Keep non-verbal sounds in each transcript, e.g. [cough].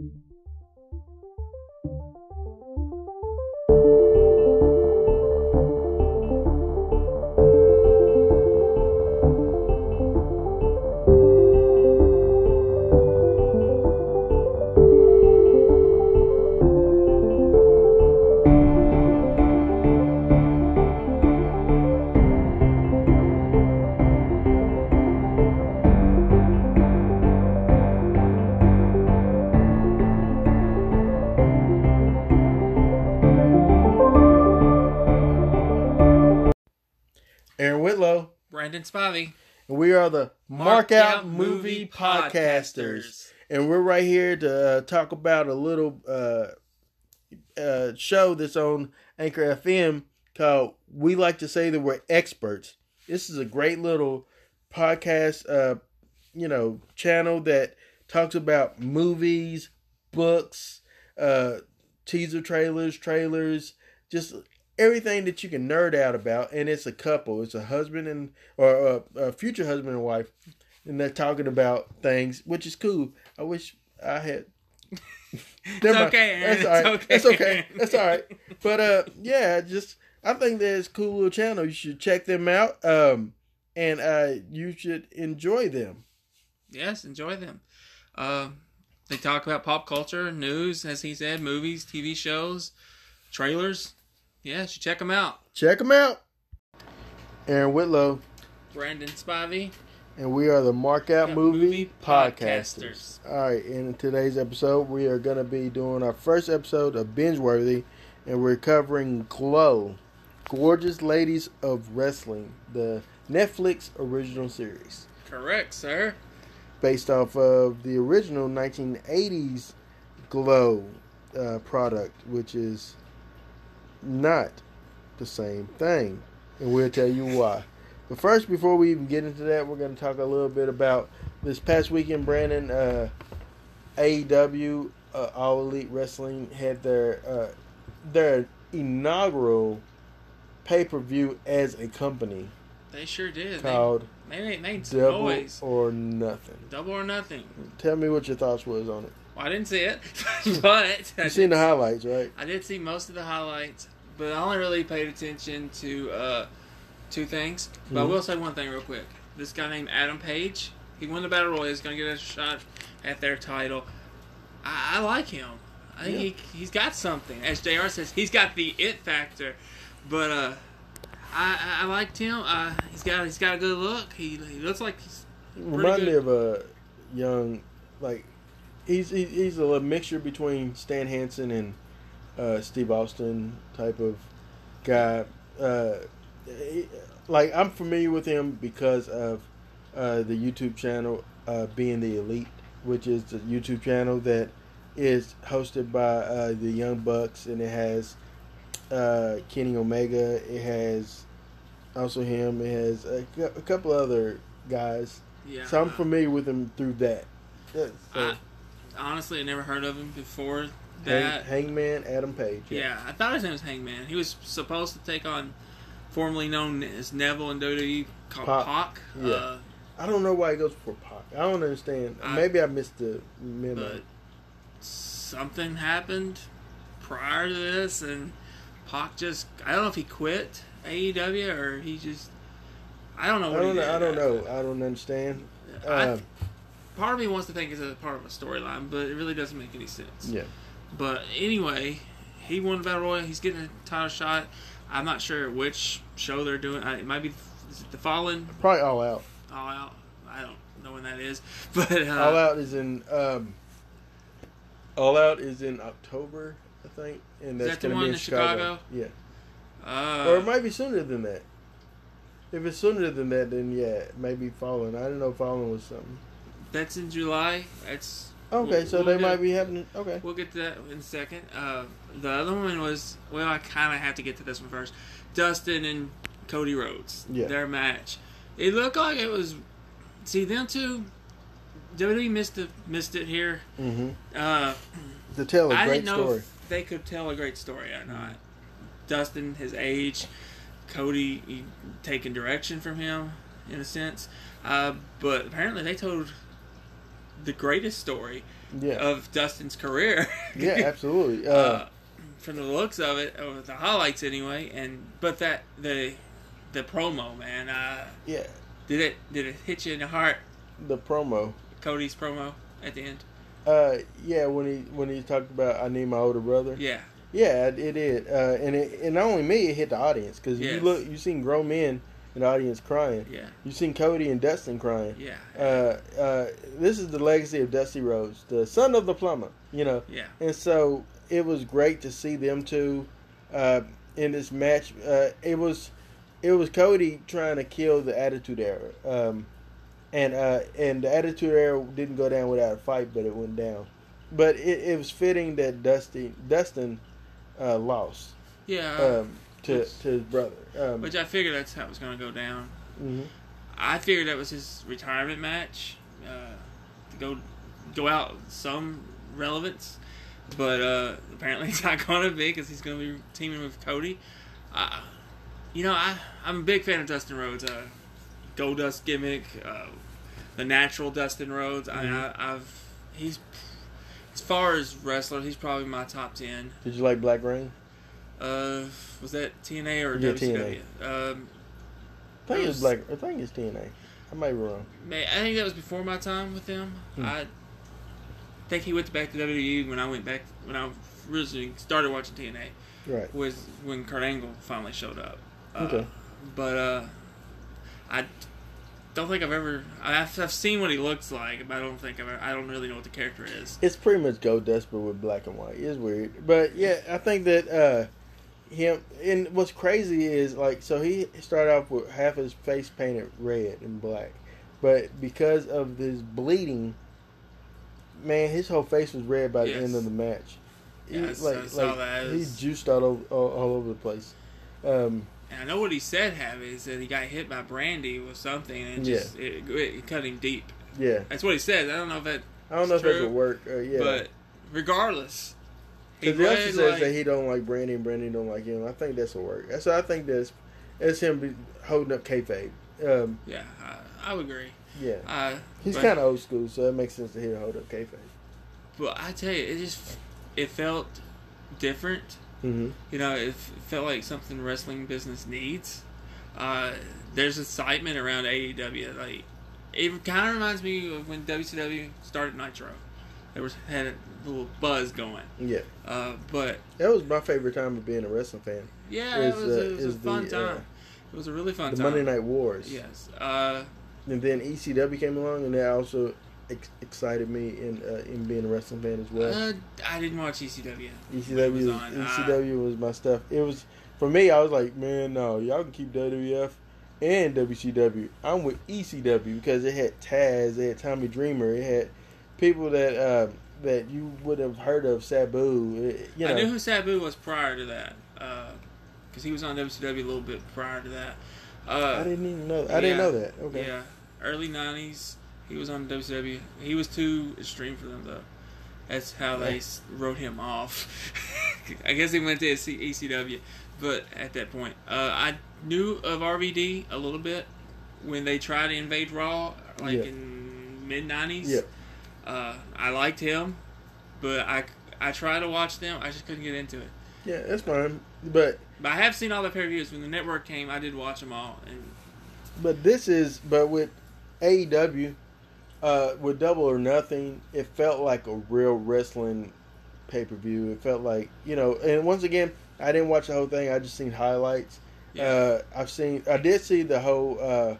Aaron Brandon Spivey. and we are the Mark, Mark Out, Out Movie. Podcasters. And we're right here to uh, talk about a little uh, uh, show that's on Anchor FM called We Like to Say That We're Experts. This is a great little podcast, uh, you know, channel that talks about movies, books, uh, teaser trailers, trailers, just everything that you can nerd out about. And it's a couple. It's a husband and or a, a future husband and wife, and they're talking about things, which is cool. I wish I had. Mind. okay, That's all right. It's That's okay. okay. That's all right. But uh, yeah, just I think that's cool little channel. You should check them out. Um, and uh, you should enjoy them. Yes, enjoy them. Uh, they talk about pop culture, news, as he said, movies, TV shows, trailers. Yeah, should check them out. Check them out. Aaron Whitlow, Brandon Spivey. and we are the Mark Out Movie, Movie Podcasters. Podcasters. All right, in today's episode, we are going to be doing our first episode of Binge Worthy, and we're covering Glow, Gorgeous Ladies of Wrestling, the Netflix original series, Correct, sir. based off of the original 1980s Glow uh, product, which is not the same thing, and we'll tell you why. But first, before we even get into that, we're going to talk a little bit about this past weekend. Brandon, uh, AEW, uh, All Elite Wrestling had their uh, their inaugural pay per view as a company They sure did. called They, they made, some Double noise. or Nothing. Double or nothing. Tell me what your thoughts was on it. Well, I didn't see it, [laughs] but You seen the highlights, right? I did see most of the highlights, but I only really paid attention to uh, two things. But I Mhm. will say one thing real quick. This guy named Adam Page, he won the Battle Royal. He's going to get a shot at their title. I, I like him. I think Yeah. he, he's got something. As JR says, he's got the it factor. But uh, I, I, I liked him. Uh, he's got he's got a good look. He, he looks like he's Remind me of a young, like, he's he's a little mixture between Stan Hansen and uh, Steve Austin type of guy. Uh, he- like I'm familiar with him because of uh, the YouTube channel uh, being the Elite, which is the YouTube channel that is hosted by uh, the Young Bucks, and it has uh, Kenny Omega. It has also him. It has a, a couple other guys. yeah. So I'm familiar with him through that. Yeah, so, I, honestly, I never heard of him before Hang. Hangman Adam Page. Yeah, I thought his name was Hangman. He was supposed to take on formerly known as Neville and WWE called Pac. Pac. Yeah. Uh, I don't know why he goes for Pac. I don't understand. I- Maybe I missed the memo. but something happened prior to this, and Pac just I don't know if he quit AEW or he just I don't know I don't he know. did. I don't know. I don't understand. I- Um, part of me wants to think it's a part of a storyline, but it really doesn't make any sense. yeah. But anyway, he won the battle royal. He's getting a title shot. I'm not sure which show they're doing. It might be is it the Fallen Probably all out. All Out. I don't know when that is, [laughs] but uh, all out is in. Um, all out is in October, I think, and Is that's that the going to one be in in Chicago. Chicago? Yeah. Uh, or it might be sooner than that. If it's sooner than that, then yeah, maybe Fallen. I don't know Fallen was something. that's in July. That's Okay, We'll- so we'll they get- might be having. Okay. We'll get to that in a second. Uh, the other one was well, I kind of have to get to this one first. Dustin and Cody Rhodes. Yeah. Their match. It looked like it was. See them two. WWE missed it, missed it here. Mm-hmm. Uh, To tell a I great didn't know story. if they could tell a great story or not. Dustin, his age, Cody taking direction from him in a sense, uh, but apparently they told the greatest story. Yeah. of Dustin's career. yeah, [laughs] absolutely. Uh, uh, from the looks of it, or the highlights anyway. And but that the the promo, man, uh, yeah, did it did it hit you in the heart? the promo. Cody's promo at the end. Uh, yeah, when he when he talked about I need my older brother. Yeah, Yeah, it, it did. Uh, and it, and not only me, it hit the audience because you look, you seen grown men in the audience crying. yeah, You've seen Cody and Dustin crying. yeah, Uh, uh, this is the legacy of Dusty Rhodes, the son of the plumber. You know, yeah, and so it was great to see them two uh, in this match. Uh, it was it was Cody trying to kill the Attitude Era, um, and uh, and the Attitude Era didn't go down without a fight, but it went down. But it, it was fitting that Dusty Dustin uh, lost yeah. um, to to his brother. Um, which I figured that's how it was going to go down. mhm. I figured that was his retirement match uh, to go go out some relevance, but uh, apparently it's not [laughs] going to be because he's going to be teaming with Cody. Uh, you know, I I'm a big fan of Dustin Rhodes. Uh, Goldust gimmick, uh, the natural Dustin Rhodes. I, Mhm. I, I've he's as far as wrestler, he's probably my top ten. Did you like Black Rain? Uh, was that TNA or Yeah, WCW? Um, I think It it's was- Black. I think it's TNA. I might be wrong. Man, I think that was before my time with them. Hmm. I think he went back to WWE when I went back when I originally started watching TNA Right. was when Kurt Angle finally showed up. Uh, Okay. But uh, I don't think I've ever. I've, I've seen what he looks like, but I don't think I've. Ever, I don't really know what the character is. It's pretty much Goldust, but with black and white. It's weird, but yeah, I think that uh, him and what's crazy is like so he started off with half his face painted red and black, but because of this bleeding, man, his whole face was red by the end of the match. He- Yeah, s- I saw that. It He was- juiced all over all, all over the place. Um, And I know what he said. Have is that he got hit by Brandi with something, and just it, it cut him deep. yeah, That's what he said. I don't know if that, I don't know if that would work. Uh, yeah, but regardless, Because he also says like- that he don't like Brandi and Brandi don't like him. I think that's a work. So I think that's that's him holding up kayfabe. Um, Yeah, I, I would agree. yeah, Uh, he's kind of old school, so it makes sense to hear hold up kayfabe. But I tell you, it just it felt different. Mm-hmm. You know, it, felt like something wrestling business needs. Uh, there's excitement around AEW. Like it kind of reminds me of when WCW started Nitro. There was had little buzz going. Yeah, Uh, but that was my favorite time of being a wrestling fan. yeah, Is, it was, uh, it was a fun the, time. uh, it was a really fun The time. Monday Night Wars. Yes. Uh, and then ECW came along, and that also ex- excited me in uh, in being a wrestling fan as well. uh, I didn't watch ECW. ECW was uh, ECW was my stuff. It was for me. I was like, man, no, y'all can keep WWF and WCW. I'm with ECW because it had Taz, it had Tommy Dreamer, it had people that uh, that you would have heard of, Sabu. It, you know, I knew who Sabu was prior to that, because he was on WCW a little bit prior to that. Uh, I didn't even know. I didn't know that. Okay, Yeah, early '90s, he was on WCW. He was too extreme for them, though. That's how they wrote him off. [laughs] I guess he went to ECW, but at that point, uh, I knew of RVD a little bit when they tried to invade Raw, like Yeah. in mid '90s. Yeah. Uh, I liked him, but I I tried to watch them. I just couldn't get into it. yeah, that's fine. But But I have seen all the pay per views when the network came. I did watch them all, and But this is, but with AEW, uh, with Double or Nothing, it felt like a real wrestling pay per view. It felt like you know, and once again, I didn't watch the whole thing. I just seen highlights. yeah, Uh, I've seen, I did see the whole uh,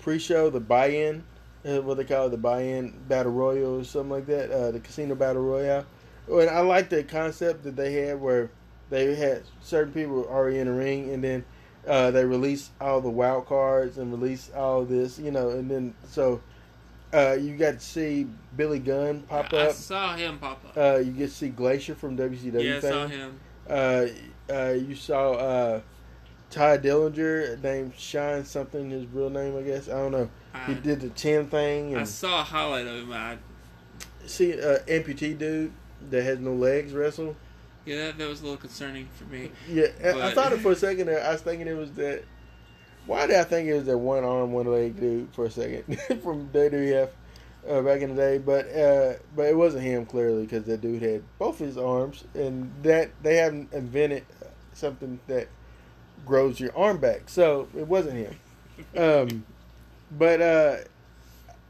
pre-show, the buy-in, uh, what they call it, the buy-in battle royal or something like that, uh, the casino battle royale. And I like the concept that they had where they had certain people already in the ring, and then uh, they release all the wild cards and release all this, you know, and then so uh, you got to see Billy Gunn pop I up. I saw him pop up. Uh, you get to see Glacier from WCW. yeah, I saw him. Uh, uh, you saw uh, Tye Dillinger named Shine something, his real name, I guess. I don't know. He did the chin thing. I saw a highlight of him. I, see, uh, amputee dude that has no legs wrestle. yeah, that, that was a little concerning for me. Yeah, I- I thought it for a [laughs] second there. I was thinking it was that. Why did I think it was that one arm, one leg dude for a second [laughs] from WWF? uh, back in the day, but uh, but it wasn't him clearly because that dude had both his arms, and that they haven't invented something that grows your arm back, so it wasn't him. Um, but uh,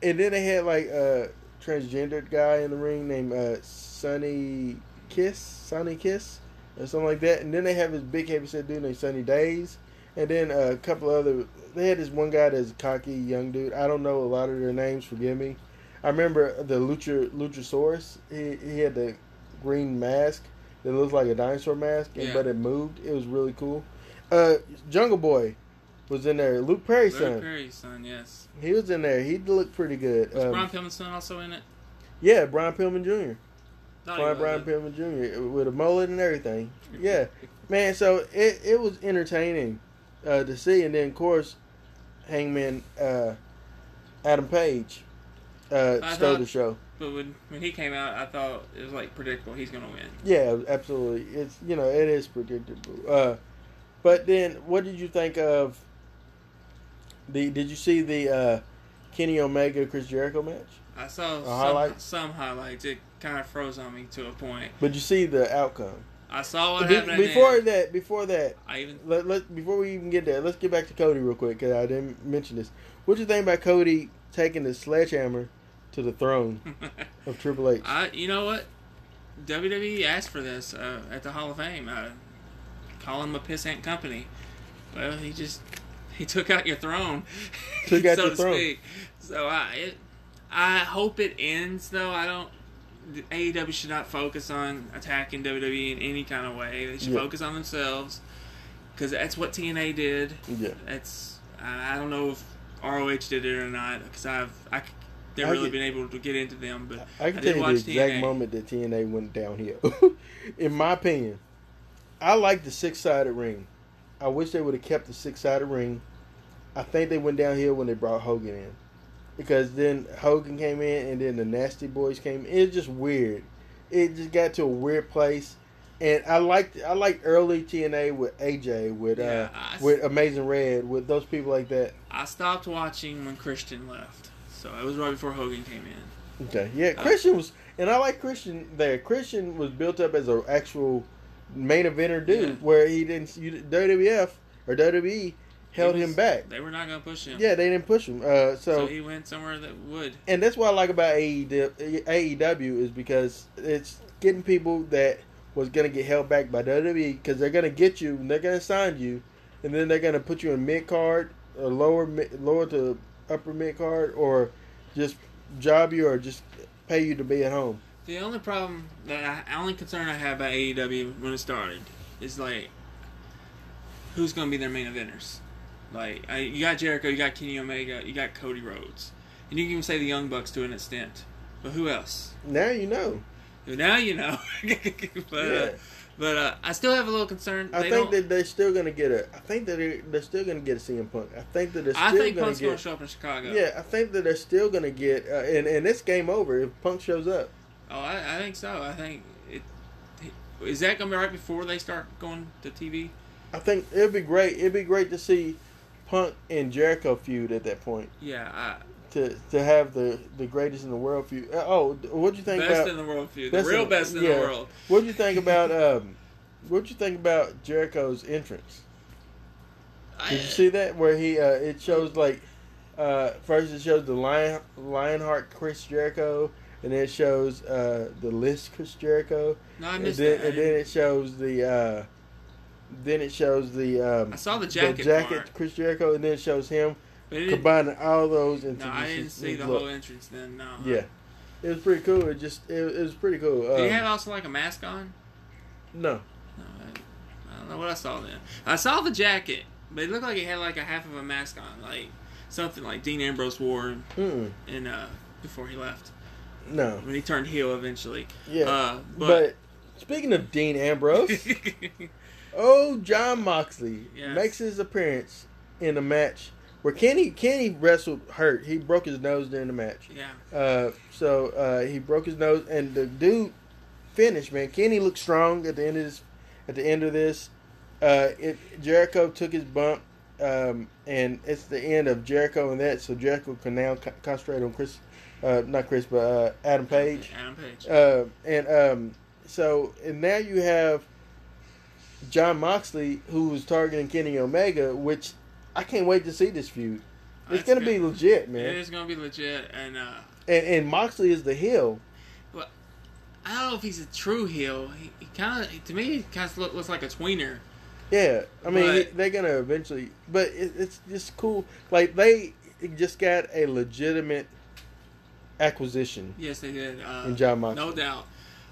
and then they had like a transgendered guy in the ring named uh, Sonny Kiss, Sonny Kiss, or something like that, and then they have this big heavyset dude named Sunny Days. And then a couple other, they had this one guy that's a cocky young dude. I don't know a lot of their names. Forgive me. I remember the Lucha Luchasaurus. He he had the green mask that looked like a dinosaur mask, and, Yeah. but it moved. It was really cool. Uh, Jungle Boy was in there. Luke Perry's Luke son. Perry's son, yes. He was in there. He looked pretty good. Was Um, Brian Pillman's son also in it? yeah, Brian Pillman Jr. Brian. Brian Pillman Jr. with a mullet and everything. Yeah, [laughs] man. So it it was entertaining uh, to see, and then of course, Hangman uh, Adam Page uh, I stole thought- the show. But when when he came out, I thought it was like predictable. He's gonna win. Yeah, absolutely. It's you know it is predictable. But then, what did you think of the? Did you see the uh, Kenny Omega Chris Jericho match? I saw some highlights? some highlights. It kind of froze on me to a point. But you see the outcome. I saw what Be- happened. before the end. that, before that, I even let, let before we even get there, let's get back to Cody real quick because I didn't mention this. What do you think about Cody taking the sledgehammer to the throne [laughs] of Triple H? I you know what WWE asked for this uh, at the Hall of Fame. Uh, call him a pissant company. Well, he just he took out your throne, Took out [laughs] so your to throne. speak. So I it, I hope it ends though. I don't. AEW should not focus on attacking WWE in any kind of way. They should Yeah. focus on themselves because that's what TNA did. Yeah, That's I I don't know if ROH did it or not because I've I I really been able to get into them, but I can I tell you the exact TNA. moment that TNA went downhill. [laughs] In my opinion, I like the six sided ring. I wish they would have kept the six sided ring. I think they went downhill when they brought Hogan in. Because then Hogan came in and then the Nasty Boys came. It's just weird. It just got to a weird place. And I liked I liked early TNA with AJ, with Yeah, uh I with Amazing Red, with those people like that. I stopped watching when Christian left, so it was right before Hogan came in. Okay, yeah, Uh, Christian was, and I like Christian there. Christian was built up as an actual main eventer dude, Yeah. where he didn't you, WWF or WWE held He him back. They were not going to push him. Yeah, they didn't push him. Uh, So, so, he went somewhere that would. and that's what I like about AEW, is because it's getting people that was gonna get held back by WWE because they're gonna get you and they're gonna sign you, and then they're gonna put you in mid card or lower lower to upper mid card or just job you or just pay you to be at home. The only problem that I, only concern I have about AEW when it started is like, who's going to be their main eventers? Like, I, you got Jericho, you got Kenny Omega, you got Cody Rhodes, and you can even say the Young Bucks to an extent. But who else? Now you know. Now you know. [laughs] but uh, but uh, I still have a little concern. I They think that they're still gonna get a. I think that they're, they're still gonna get a CM Punk. I think that they're still I think Punk's going to get. show up in Chicago. Yeah, I think that they're still gonna get. Uh, and and it's game over if Punk shows up. Oh, I, I think so. I think it. Is that going to be right before they start going to TV? I think it'd be great. It'd be great to see Punk and Jericho feud at that point. Yeah, I, To to have the the greatest in the world feud. Uh, oh, what'd you think best about? in the world feud, the real in- best in yeah. the world. What'd you think [laughs] about? Um, what'd you think about Jericho's entrance? I- Did you see that where he? Uh, it shows like uh, first it shows the Lion Lionheart Chris Jericho, and it shows uh, the list Chris Jericho, No, I and missed then that. And then it shows the. Uh, then it shows the um, I saw the jacket. the jacket, part, Chris Jericho, and then it shows him it combining all those into. no, I didn't see the look. whole entrance then. No. Yeah, it was pretty cool. It just it, it was pretty cool. Did he Um, have also like a mask on? no, No, I, I don't know what I saw then. I saw the jacket, but it looked like it had like a half of a mask on, like something like Dean Ambrose wore and, mm. in uh before he left no, when he turned heel eventually. yeah. Uh, but, but, speaking of Dean Ambrose. [laughs] Oh, Jon Moxley Yes. makes his appearance in a match where Kenny Kenny wrestled hurt. He broke his nose during the match. yeah. Uh, so uh, he broke his nose, and the dude finished. Man, Kenny looked strong at the end of this. At the end of this, uh, it, Jericho took his bump, um, and it's the end of Jericho and that. So Jericho can now co- concentrate on Chris uh, not Chris, but uh, Adam Page. Adam Page. Uh, and um, so, and now you have Jon Moxley, who was targeting Kenny Omega, which I can't wait to see this feud. It's That's gonna be legit, man. It is gonna be legit, and uh, And and Moxley is the heel. I don't know if he's a true heel. He, he kind of, to me, he kind of look, looks like a tweener. Yeah, I mean But- they're gonna eventually, but it, it's just cool. Like they just got a legitimate acquisition Yes, they did. Uh, in Jon Moxley. No doubt.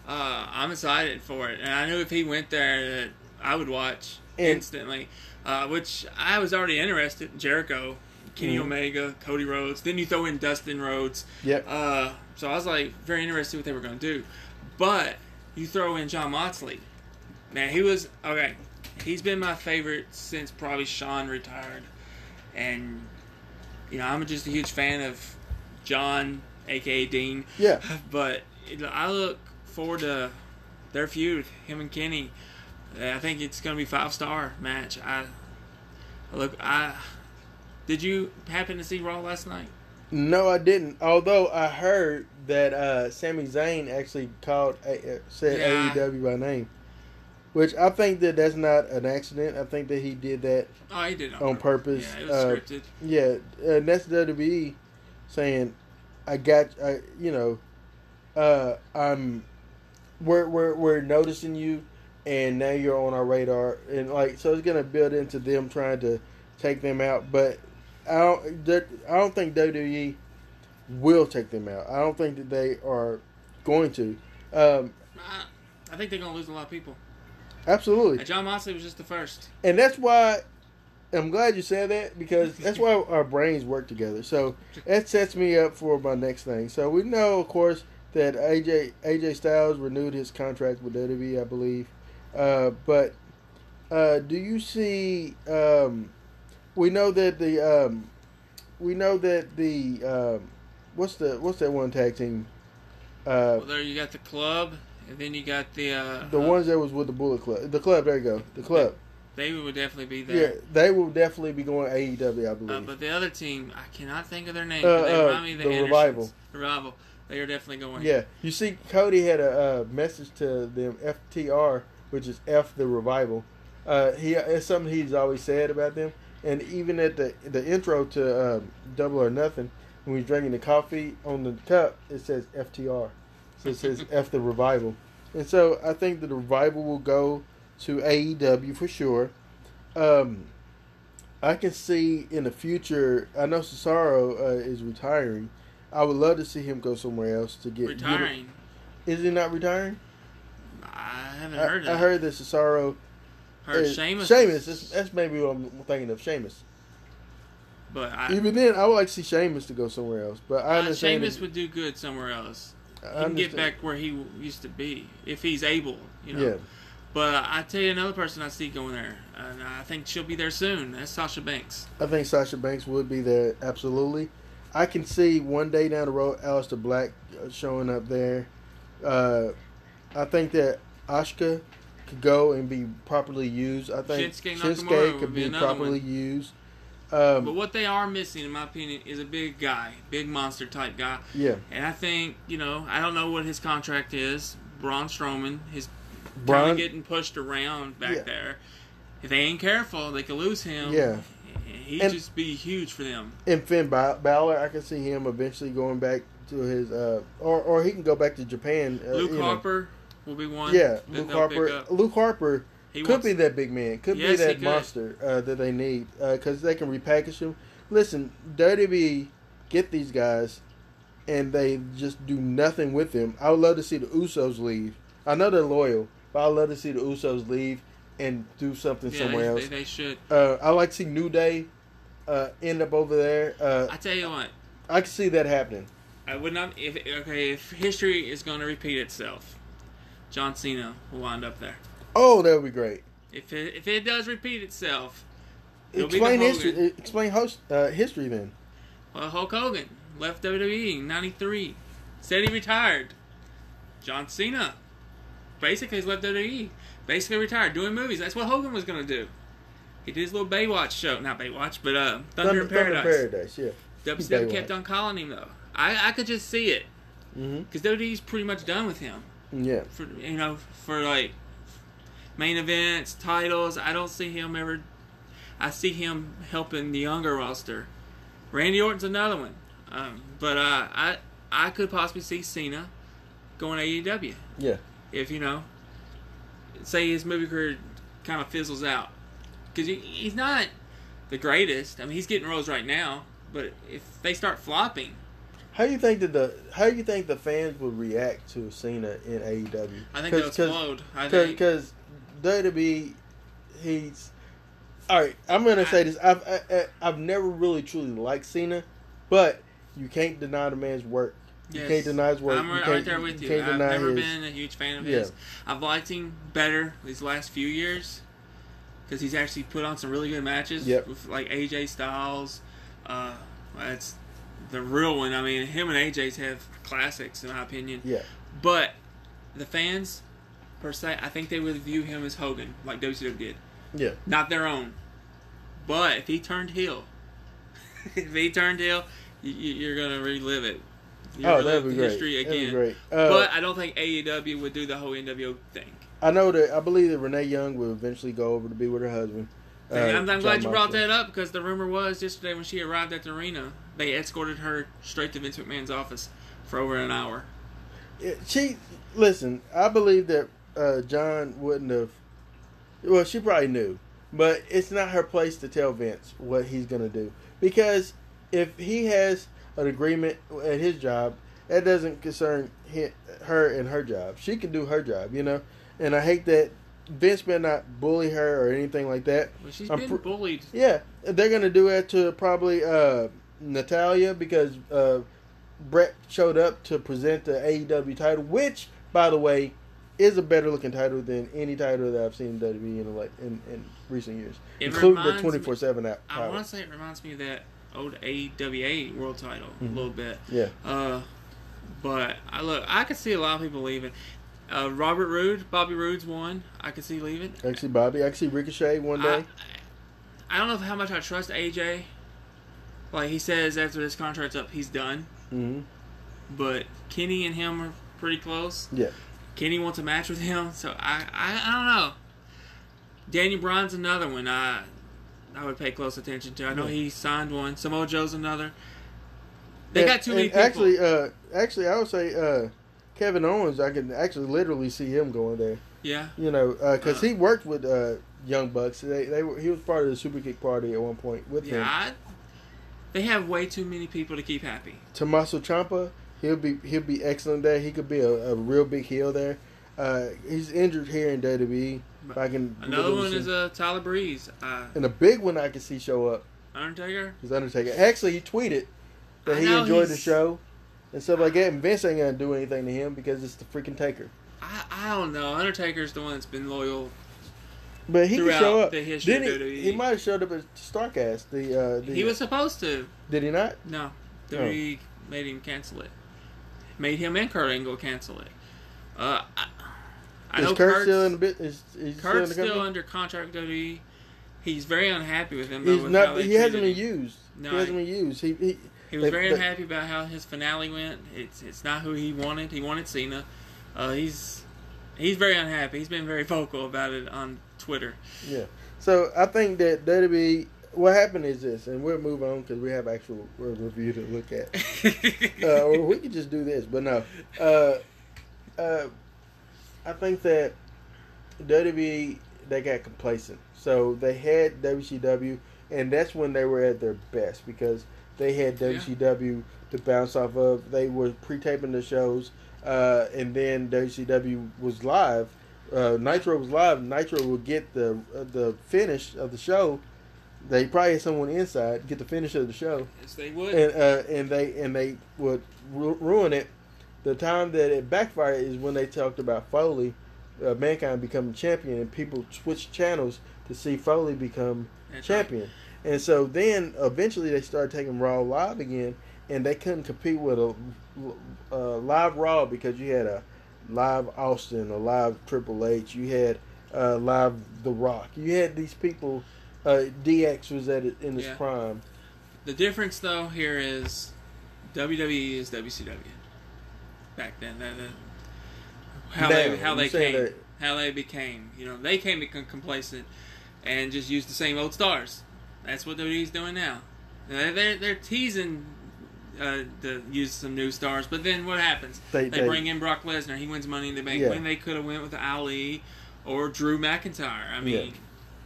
Uh, I'm excited for it, and I knew if he went there, that I would watch And- instantly. Uh, which I was already interested. in Jericho, Kenny Mhm. Omega, Cody Rhodes. Then you throw in Dustin Rhodes. Yep. Uh, so I was like very interested in what they were going to do. But you throw in Jon Moxley. Man, he was okay. He's been my favorite since probably Sean retired, and you know I'm just a huge fan of Jon, aka Dean. Yeah. [laughs] But I look forward to their feud, him and Kenny. I think it's going to be five star match. I look. I did you happen to see Raw last night? No, I didn't. Although I heard that uh, Sami Zayn actually called a, uh, said Yeah. AEW by name, which I think that that's not an accident. I think that he did that. Oh, he did it On purpose, Yeah, it was uh, scripted. Yeah, and that's WWE saying, "I got, I, you know, uh, I'm, we're we're we're noticing you, and now you're on our radar, and like so it's gonna build into them trying to take them out, but I don't, I don't think WWE will take them out. I don't think that they are going to. Um, I, I think they're going to lose a lot of people. absolutely. And Jon Moxley was just the first. and that's why I'm glad you said that because that's why our brains work together. So that sets me up for my next thing. So we know, of course, that AJ AJ Styles renewed his contract with WWE, I believe. Uh, but uh, do you see? Um, we know that the um, we know that the um, what's the what's that one tag team? Uh, Well, there you got the club, and then you got the uh, the uh, ones that was with the Bullet Club. The club. There you go. The club. They would definitely be Yeah, there. they will definitely be going AEW, I Uh, believe. but the other team, I cannot think of their name. Uh, they uh, remind me of the, the. Revival. The revival. They are definitely going. yeah, you see, Cody had a uh, message to them FTR, which is F the Revival. Uh, he it's something he's always said about them, and even at the the intro to um, Double or Nothing, when he's drinking the coffee on the cup, it says FTR, so it says [laughs] F the Revival, and so I think that the Revival will go to AEW for sure. Um, I can see in the future. I know Cesaro uh, is retiring. I would love to see him go somewhere else to get. Retiring. Get, is he not retiring? I haven't I, heard of I heard that Cesaro. Heard uh, Sheamus. Sheamus. That's, that's maybe what I'm thinking of. Sheamus. But I, Even then, I would like to see Sheamus to go somewhere else. But I understand. Sheamus would do good somewhere else. He can get back where he used to be if he's able. You know. Yeah. But I tell you another person I see going there, and I think she'll be there soon. That's Sasha Banks. I think Sasha Banks would be there absolutely. I can see one day down the road Aleister Black uh, showing up there. Uh, I think that Asuka could go and be properly used. I think Shinsuke Shinsuke, could be be properly one. used. Um, But what they are missing, in my opinion, is a big guy, big monster type guy. yeah, And I think, you know, I don't know what his contract is. Braun Strowman, he's kind of getting pushed around back Yeah. there. If they ain't careful, they could lose him. Yeah. He'd And- just be huge for them. And Finn Ba- Balor, I can see him eventually going back to his, uh, or or he can go back to Japan. Uh, Luke you know. Harper will be one. Yeah, Luke Harper. Luke Harper He could wants- be that big man. Could Yes, be that could. monster uh, that they need because they can repackage him. Listen, WWE get these guys, and they just do nothing with them. I would love to see the Usos leave. I know they're loyal, but I'd love to see the Usos leave and do something yeah, somewhere they, else. They, they should. uh, I like to see New Day uh, end up over there. Uh, I tell you what, I can see that happening. I would not. If okay, if history is going to repeat itself, John Cena will wind up there. Oh, that would be great. If it, if it does repeat itself, Explain history. Hogan. Explain host, uh, history then. well, Hulk Hogan left WWE in '93, said he retired. John Cena basically has left WWE, basically retired, doing movies. That's what Hogan was going to do. He did his little Baywatch show, not Baywatch, but uh, Thunder, in Paradise. Thunder Paradise, yeah. WCW kept on calling him though. I I could just see it because WWE's pretty much done with him. Yeah. For you know, for like main events, titles, I don't see him ever. I see him helping the younger roster. Randy Orton's another one, um, but uh, I I could possibly see Cena going to AEW Yeah. If you know, say his movie career kind of fizzles out, because he, he's not the greatest. I mean, he's getting roles right now, but if they start flopping, How do you think that the how do you think the fans would react to Cena in AEW? I think they'll explode. I think Because WWE, he's all right. I'm gonna say this. I've I, I- I've never really truly liked Cena, but you can't deny the man's work. You Yes. can't deny his work. I'm right, right there with you. can't I've never his- been a huge fan of Yeah. his. I've liked him better these last few years because he's actually put on some really good matches Yep. with like AJ Styles. Uh, that's the real one. I mean, him and AJ's have classics in my opinion. Yeah. But the fans, per se, I think they would view him as Hogan, like WCW did, Yeah. not their own. But if he turned heel, [laughs] if he turned heel, you, you're gonna relive it. You're Oh, that'd be great. history That'd be again. great. Uh, But I don't think AEW would do the whole NWO thing. I know that I believe that Renee Young will eventually go over to be with her husband. uh, I'm, I'm glad you brought that up because the rumor was yesterday when she arrived at the arena, they escorted her straight to Vince McMahon's office for over an hour. It- she listen. I believe that uh, Jon wouldn't have. Well, she probably knew, but it's not her place to tell Vince what he's gonna do because if he has an agreement at his job, that doesn't concern her and her job. She can do her job, you know. And I hate that Vince may not bully her or anything like that. Well, she's I'm been pr- bullied. Yeah, they're gonna do that to probably uh, Natalya because uh, Brett showed up to present the AEW title, which, by the way, is a better looking title than any title that I've seen in WWE in in, in recent years, It including the twenty four seven app. I want to say it reminds me of that old AWA world title Mhm. a little bit. Yeah, Uh, but I look, I could see a lot of people leaving. Uh, Robert Roode, Bobby Roode's one. I could see leaving. See Bobby. See Ricochet one day. I, I don't know how much I trust AJ. Like he says after this contract's up, he's done. hmm But Kenny and him are pretty close. Yeah, Kenny wants a match with him, so I, I, I don't know. Daniel Bryan's another one. I, I would pay close attention to. I know he signed one. Samoa Joe's another. They And- got too many people. Actually, uh, actually, I would say uh, Kevin Owens. I can actually literally see him going there. yeah, You know, because Uh. he worked with uh, Young Bucks. They, they were, he was part of the Super Kick party at one point with yeah. them. I, they have way too many people to keep happy. Tommaso Ciampa, he'll be he'll be excellent there. He could be a, a real big heel there. Uh, he's injured here in WWE. If I can Another one is uh, Tyler Breeze, uh, and a big one I can see show up Undertaker. is Undertaker. Actually, he tweeted that he enjoyed the show and stuff like that. And Vince ain't gonna do anything to him because it's the freaking Taker. I, I don't know. Undertaker's the one that's been loyal. But he could show up. the history Didn't he? He might have showed up at Starcast. The, uh, the He was supposed to. Did he not? No, Oh. WWE made him cancel it. Made him and Kurt Angle cancel it. Uh, I, I is know Kurt Kurt's, still in the bit? Is, is Kurt's still still under contract with WWE. He's very unhappy with him. Though, with not. He hasn't been used. No, he hasn't been used. He, he He was they- very they- unhappy about how his finale went. It's it's not who he wanted. He wanted Cena. Uh, he's he's very unhappy. He's been very [laughs] vocal about it on Twitter. Yeah. So I think that WWE. What happened is this, and we'll move on because we have actual review to look at. [laughs] uh, or we could just do this, but no. Uh, uh, I think that WWE they got complacent, so they had WCW, and that's when they were at their best because they had Yeah. WCW to bounce off of. They were pre-taping the shows, uh, and then WCW was live. Uh, Nitro was live. Nitro would get the uh, the finish of the show. They probably had someone inside get the finish of the show yes, they would. and uh, and they and they would ru- ruin it. The time that it backfired is when they talked about Foley, uh, mankind becoming champion, and people switched channels to see Foley become That's right. champion. And so then eventually they started taking Raw live again, and they couldn't compete with a, uh live Raw because you had a live Austin, a live Triple H, you had uh, live The Rock, you had these people. Uh, DX was at it in his Yeah. prime. The difference, though, here is WWE is WCW. Back then, that, that- how they how they came, that- how they became. You know, they came complacent and just used the same old stars. That's what WWE's doing now. They're they're, they're teasing. Uh, to use some new stars, but then what happens? They- They, they- bring in Brock Lesnar. He wins Money in the Bank Yeah. when they could have went with Ali or Drew McIntyre. I mean,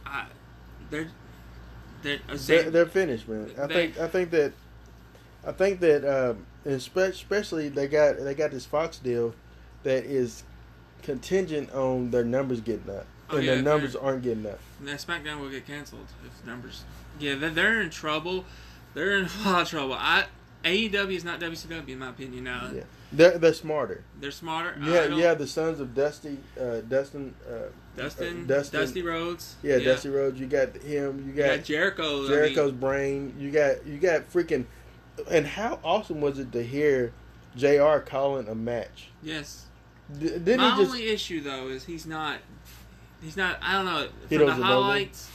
I, they're they're, They're, they're finished, man. I They- think I think that I think that um, and especially they got they got this Fox deal that is contingent on their numbers getting up, Oh, and yeah, their numbers aren't getting up. that SmackDown will get canceled if numbers. Yeah, they're, in trouble. They're in [laughs] a lot of trouble. I AEW is not WCW in my opinion. Now Yeah, they're they're smarter. they're smarter. Yeah, you have the sons of Dusty, uh, Dustin, uh, Dustin, uh, Dustin, Dusty Rhodes. yeah, Dusty Rhodes. You got him. You You got, got Jericho. Jericho's I mean, brain. You got you got freaking. And how awesome was it to hear JR calling a match? yes. D- didn't My just? only issue though is he's not. He's not. I don't know. From the highlights,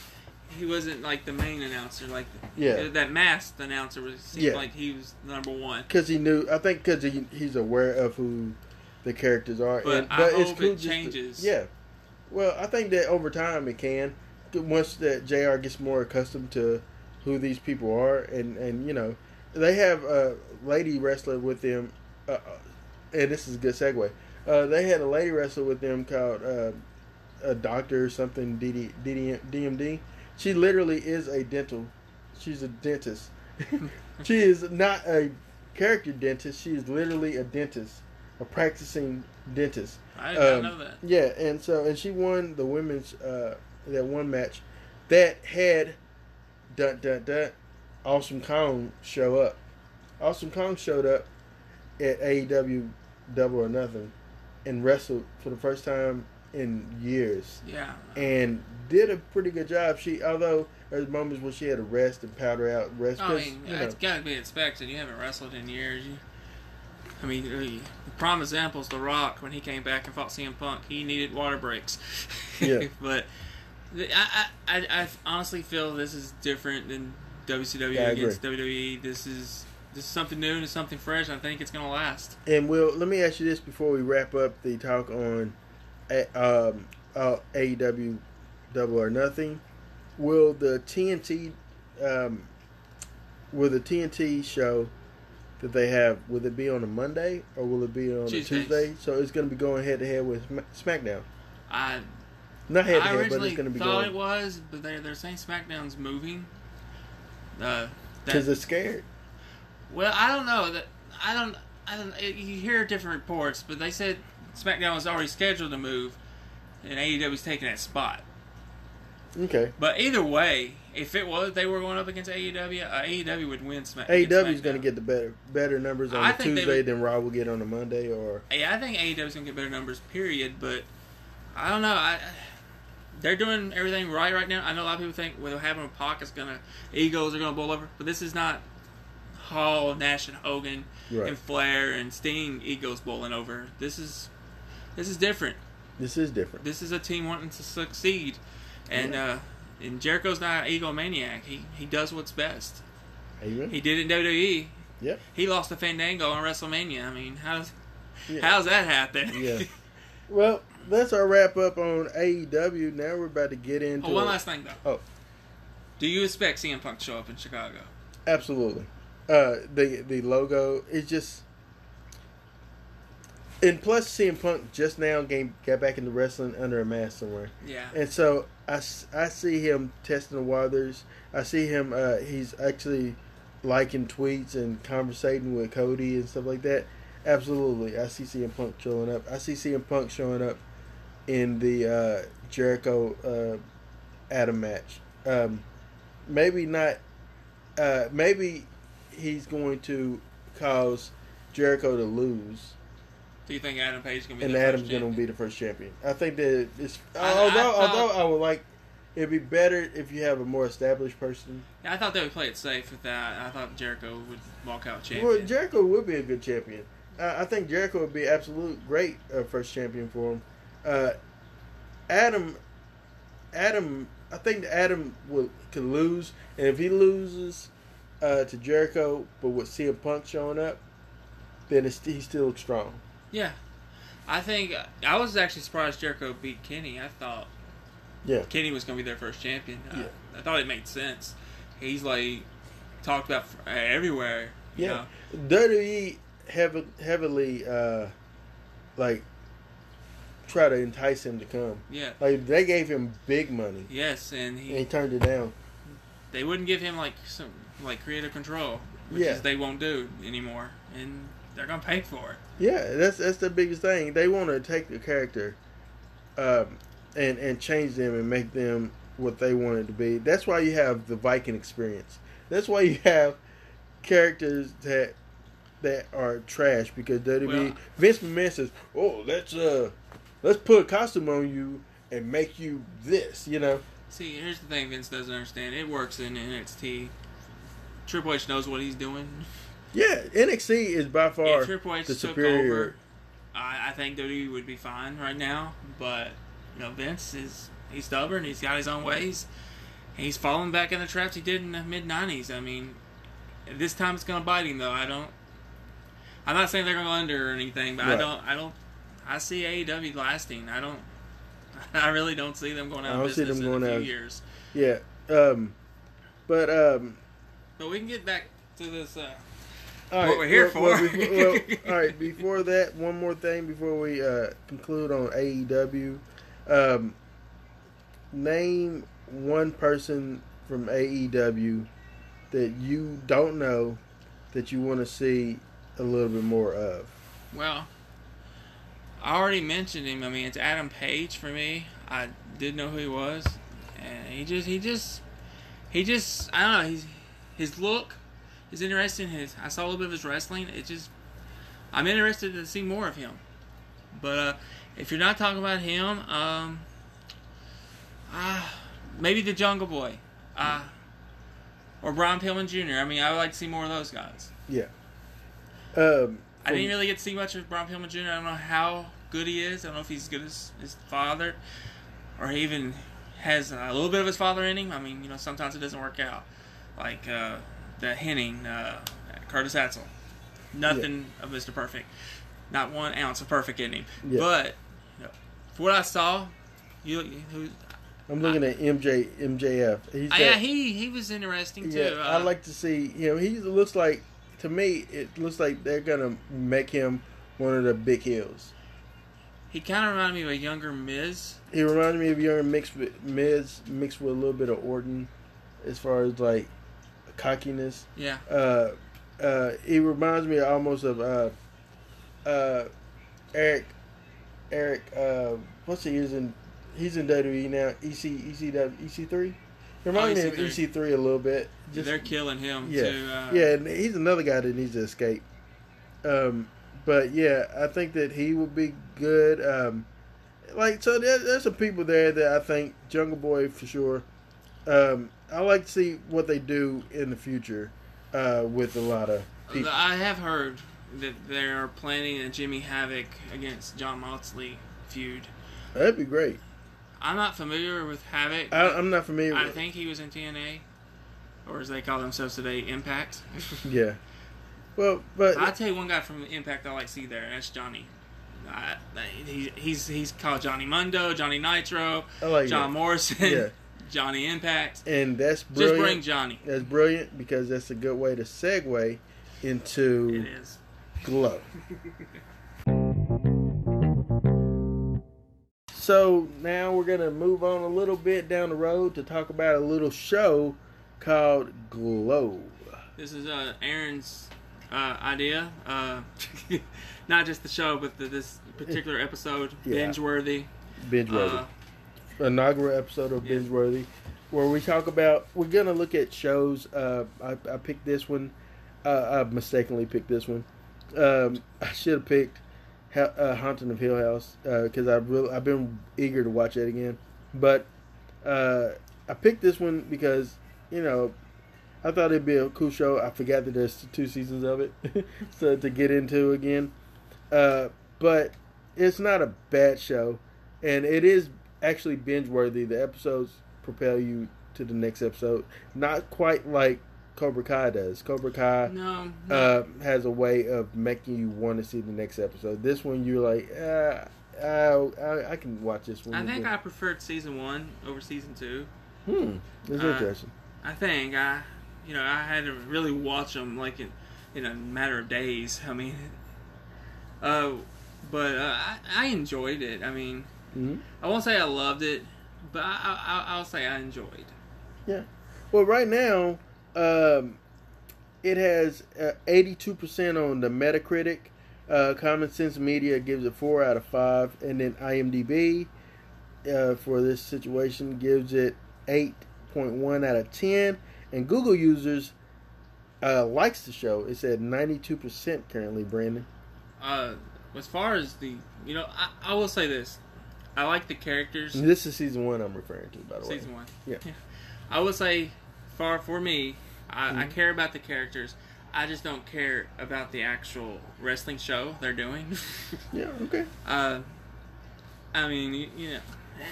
he wasn't like the main announcer. Like Yeah. Uh, that masked announcer was seemed Yeah. like he was number one. Because he knew, I think, because he, he's aware of who the characters are. But and, I but hope it's cool it just to- changes. yeah. Well, I think that over time it can. Once that JR gets more accustomed to who these people are, and and you know, they have a lady wrestler with them, uh, uh, and this is a good segue. Uh, they had a lady wrestler with them called uh, a doctor or something, DD, DD, DMD. She literally is a dental. She's a dentist. [laughs] she is not a character dentist. She is literally a dentist, a practicing dentist. I did Um, know that. Yeah, and so and she won the women's uh, that one match that had dun dun dun Awesome Kong show up. Awesome Kong showed up at AEW Double or Nothing and wrestled for the first time in years Yeah. and did a pretty good job. She although there's moments where she had to rest and powder out rest. I 'cause, mean, you know, it's got to be expected. You haven't wrestled in years. You, I mean, uh, the prime example is The Rock when he came back and fought CM Punk. He needed water breaks. Yeah. [laughs] but I, I, I, I honestly feel this is different than WCW Yeah, against WWE. This is this is something new and it's something fresh. I think it's gonna last. And Will, let me ask you this before we wrap up the talk on um, uh, AEW Double or Nothing. Will the TNT, um, will the TNT show that they have, will it be on a Monday or will it be on Tuesdays. a Tuesday? So it's going to be going head to head with SmackDown. I Not head to head, but it's going to be thought going it was, but they're they're saying SmackDown's moving. Uh, because that, they're scared. well, I don't know that I don't I don't you hear different reports, but they said SmackDown was already scheduled to move, and AEW's taking that spot. Okay. But either way, if it was they were going up against AEW, uh, AEW would win Smack. AEW is going to get the better better numbers on I a Tuesday would- than Raw will get on a Monday or Yeah, I think AEW's gonna get better numbers. Period. But I don't know. I they're doing everything right right now. I know a lot of people think well, having a Pac is gonna egos are gonna bowl over, but this is not Hall, Nash, and Hogan, Right. and Flair and Sting egos bowling over. This is this is different. this is different. This is a team wanting to succeed, and Yeah. uh, and Jericho's not an egomaniac. He he does what's best. Amen. He did it in WWE. Yep. He lost to Fandango on WrestleMania. I mean, how's Yeah. how's that happen? Yeah. [laughs] Well, that's our wrap up on AEW. Now we're about to get into Oh, one it. last thing though. Oh. Do you expect CM Punk to show up in Chicago? Absolutely. Uh, the the logo is just, and plus CM Punk just now game got back into wrestling under a mask somewhere, Yeah. and so I, I see him testing the waters. I see him. Uh, he's actually liking tweets and conversating with Cody and stuff like that. Absolutely, I see CM Punk showing up. I see CM Punk showing up in the uh, Jericho uh, Adam match. Um, maybe not. Uh, maybe he's going to cause Jericho to lose, Do you think Adam Page is gonna be? and Adam's going to be the first champion. I think that it's I- I although thought- although I would like it'd be better if you have a more established person. Yeah, I thought they would play it safe with that. I thought Jericho would walk out champion. Well, Jericho would be a good champion. I think Jericho would be absolute great uh, first champion for him. Uh, Adam, Adam, I think Adam will could lose, and if he loses uh, to Jericho, but with CM Punk showing up, then it's, he still looks strong. Yeah, I think I was actually surprised Jericho beat Kenny. I thought Yeah. Kenny was going to be their first champion. Yeah. I, I thought it made sense. He's like talked about everywhere. Yeah. know? WWE heavily, heavily uh, like try to entice him to come. yeah, Like they gave him big money yes, and and he he turned it down. they wouldn't give him like some like creative control, which Yeah. is they won't do anymore, and they're gonna pay for it. Yeah, that's that's the biggest thing. They want to take the character, um, and and change them and make them what they want it to be. That's why you have the Viking experience. That's why you have characters that that are trash because WWE Well- Vince McMahon says, "Oh, let's uh, let's put a costume on you and make you this," you know. See, here's the thing Vince doesn't understand. It works in NXT. Triple H knows what he's doing. Yeah, NXT is by far Triple H the took superior. over, I, I think WWE would be fine right now. But you know, Vince is he's stubborn. He's got his own ways. He's falling back in the traps he did in the mid '90s. I mean, this time it's gonna bite him though. I don't. I'm not saying they're gonna go under or anything, but I don't. I don't. I see AEW lasting. I don't. [laughs] I really don't see them going out I don't of see them going out. years. Yeah, um, but um, But we can get back to this. Uh, All right, what we're here well, for. well, well, [laughs] all right, before that, one more thing before we uh, conclude on AEW. Um, name one person from AEW that you don't know that you want to see a little bit more of. Well, I already mentioned him. I mean, it's Adam Page for me. I didn't know who he was, and he just, he just, he just, I don't know. He's his look is interesting. His I saw a little bit of his wrestling. It just, I'm interested to see more of him. But uh, if you're not talking about him, um, ah, maybe the Jungle Boy, uh, or Brian Pillman Jr. I mean, I would like to see more of those guys. Yeah. Um, I didn't really get to see much of Brian Pillman Jr. I don't know how good he is. I don't know if he's as good as his father, or he even has a little bit of his father in him. I mean, you know, sometimes it doesn't work out. Like uh, the Hennig, uh, Curtis Axel. Nothing of Mr. Perfect. Not one ounce of perfect in him. Yeah. But you know, for what I saw, you, who, I'm looking at MJ MJF. He's uh, yeah, he he was interesting too. Yeah, I Uh, like to see. You know, he looks like to me. It looks like they're gonna make him one of the big heels. He kind of reminded me of a younger Miz. He reminded me of young mixed with Miz, mixed with a little bit of Orton, as far as like cockiness. Yeah. Uh, uh, he reminds me almost of uh, uh, Eric. Eric, uh, what's he is in? He's in WWE now. EC ECW EC3. He reminds me of EC3. EC3 a little bit. Just- They're killing him yeah, too. Uh, yeah, and he's another guy that needs to escape. Um, but yeah, I think that he would be good. Um, like so, there, there's some people there that I think Jungle Boy for sure. Um, I like to see what they do in the future uh, with a lot of people. I have heard that they are planning a Jimmy Havoc against Jon Moxley feud. That'd be great. I'm not familiar with Havoc. I, I'm not familiar. I think he was in TNA, or as they call themselves today, Impact. Yeah. [laughs] Well, but I'll tell you one guy from Impact I like to see there. and That's Johnny. I, he, he's he's called Johnny Mundo, Johnny Nitro, I like John that. Morrison, Yeah. [laughs] Johnny Impact. and that's brilliant. Just bring Johnny. That's brilliant because that's a good way to segue into It is. glow. [laughs] So now we're gonna move on a little bit down the road to talk about a little show called Glow. This is uh, Aaron's uh, idea. Uh, [laughs] not just the show, but the, this particular episode, Yeah. binge worthy. Binge worthy. Uh, Inaugural episode of Yeah. Binge Worthy, where we talk about we're gonna look at shows. Uh, I, I picked this one. Uh, I mistakenly picked this one. Um, I should have picked ha- uh, Haunting of Hill House because I've really I've been eager to watch it again. But uh, I picked this one because you know I thought it'd be a cool show. I forgot that there's two seasons of it, [laughs] so to get into again. Uh, but it's not a bad show, and it is actually binge worthy. The episodes propel you to the next episode. Not quite like Cobra Kai does. Cobra Kai No. no. uh, has a way of making you want to see the next episode. This one, you're like, uh, I, I, I can watch this one. I think again. I preferred season one over season two. Hmm, that's uh, interesting. I think I, you know, I had to really watch them like in, in a matter of days. I mean, [laughs] uh, but uh, I, I enjoyed it. I mean, hmm I won't say I loved it, but I, I, I'll say I enjoyed. Yeah. Well, right now, um, it has uh, 82% on the Metacritic. Uh, Common Sense Media gives it 4 out of 5. And then IMDb, uh, for this situation, gives it 8.1 out of 10. And Google users uh, likes the show. It's at 92% currently, Brandon. Uh, as far as the, you know, I, I will say this: I like the characters. And this is season 1 I'm referring to, by the way. Season one. Yeah. [laughs] I would say, far for me, I, I Mhm. care about the characters. I just don't care about the actual wrestling show they're doing. [laughs] Yeah, okay. uh, I mean, you, you know,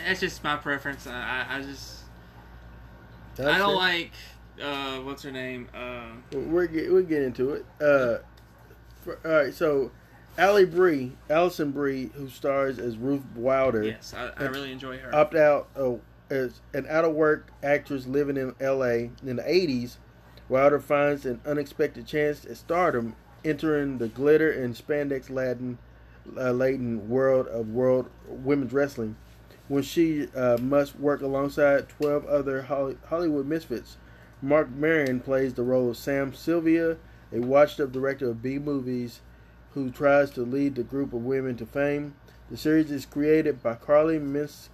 that's just my preference. I, I, I just, That's I don't it. like, uh, what's her name? Uh, We're get, we'll get into it. Uh, for, all right, so Allie Brie, Alison Brie, who stars as Ruth Wilder, yes, I, I really enjoy her. opt out uh, as an out of work actress living in L.A. in the '80s. Wilder finds an unexpected chance at stardom, entering the glitter and spandex laden uh, laden world of world women's wrestling. When she uh, must work alongside 12 other Holly- Hollywood misfits, Marc Maron plays the role of Sam Sylvia, a washed-up director of B movies who tries to lead the group of women to fame. The series is created by Carly Mensch,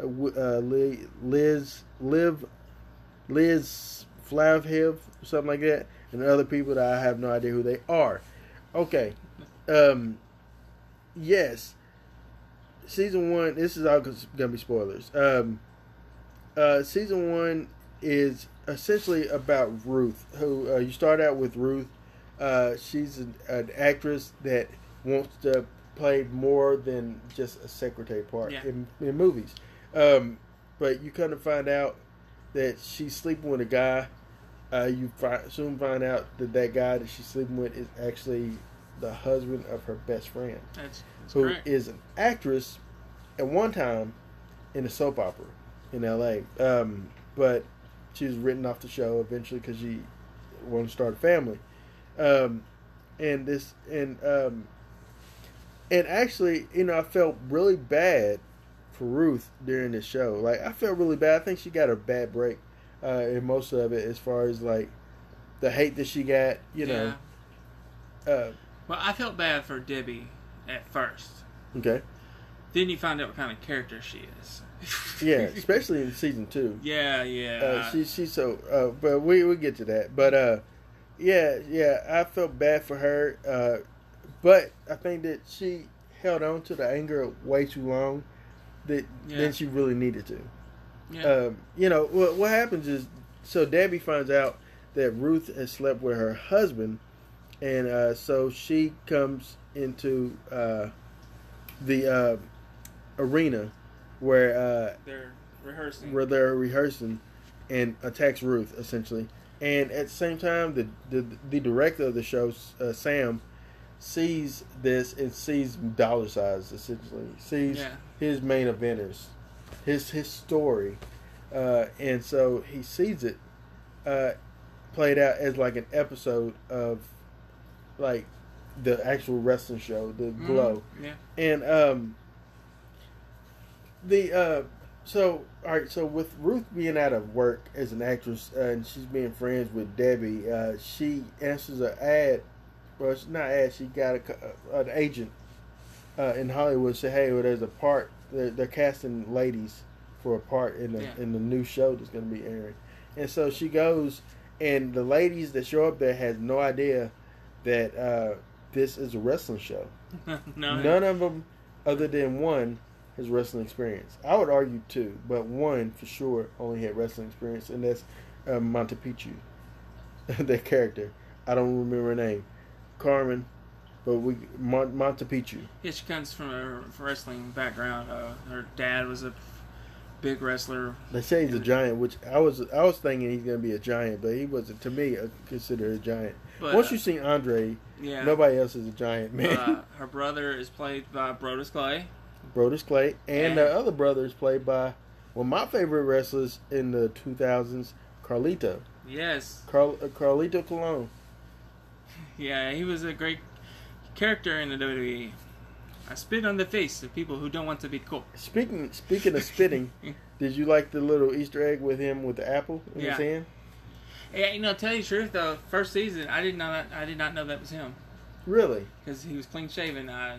uh, uh, Liz, Liv, Liz Flahive, something like that, and other people that I have no idea who they are. Okay, um, yes, season one. This is all gonna be spoilers. Um, uh, season one is essentially about Ruth, who uh, you start out with Ruth. Uh, she's an, an actress that wants to play more than just a secretary part Yeah. in, in movies. Um, but you kind of find out that she's sleeping with a guy. Uh, you fi- soon find out that that guy that she's sleeping with is actually the husband of her best friend, That's, that's who correct. is an actress at one time in a soap opera in L.A. Um, but she was written off the show eventually because she wanted to start a family. Um, and this and um, and actually, you know, I felt really bad for Ruth during this show. Like I felt really bad. I think she got a bad break uh, in most of it, as far as like the hate that she got. You know. Uh, Well, I felt bad for Debbie at first. okay. Then you find out what kind of character she is. Yeah, especially in season two. yeah, yeah. Uh, she she's so. Uh, but we we get to that. But uh, yeah, yeah. I felt bad for her. Uh, but I think that she held on to the anger way too long. That Yeah. than she really needed to. yeah. Um, you know what? What happens is so Debbie finds out that Ruth has slept with her husband, and uh, so she comes into uh, the uh, arena where uh, They're rehearsing. where they're rehearsing and attacks Ruth essentially. And at the same time, the the, the director of the show, uh, Sam, sees this and sees dollar signs essentially. Sees Yeah. his main eventers, his his story, uh, and so he sees it uh, played out as like an episode of like the actual wrestling show, the Mhm. Glow Yeah. and um the uh so all right so with ruth being out of work as an actress uh, and she's being friends with debbie uh she answers an ad well it's not ad she got a, uh, an agent uh in hollywood say hey well there's a part they're, they're casting ladies for a part in the Yeah. in the new show that's going to be airing and so she goes and the ladies that show up there has no idea that uh this is a wrestling show [laughs] no. None of them, other than one, has wrestling experience. I would argue two, but one for sure only had wrestling experience, and that's uh, Montepicchu, [laughs] that character. I don't remember her name, Carmen, but we Mon- Montepicchu. Yeah, she comes from a wrestling background. Uh, her dad was a big wrestler. They say he's a giant, which I was I was thinking he's gonna be a giant, but he wasn't. To me, uh, considered a giant. But, Once uh, you've seen Andre, yeah, nobody else is a giant man. uh, her brother is played by Brodus Clay. Brodus Clay, and And- the other brother is played by one of my favorite wrestlers in the 2000s, Carlito. Yes, Carl, uh, Carlito Colon. [laughs] yeah, he was a great character in the WWE. I spit on the face of people who don't want to be cool. Speaking speaking of spitting, [laughs] did you like the little Easter egg with him with the apple in Yeah. his hand? Yeah, you know, tell you the truth though, first season I did not know that I did not know that was him Really? because he was clean shaven. I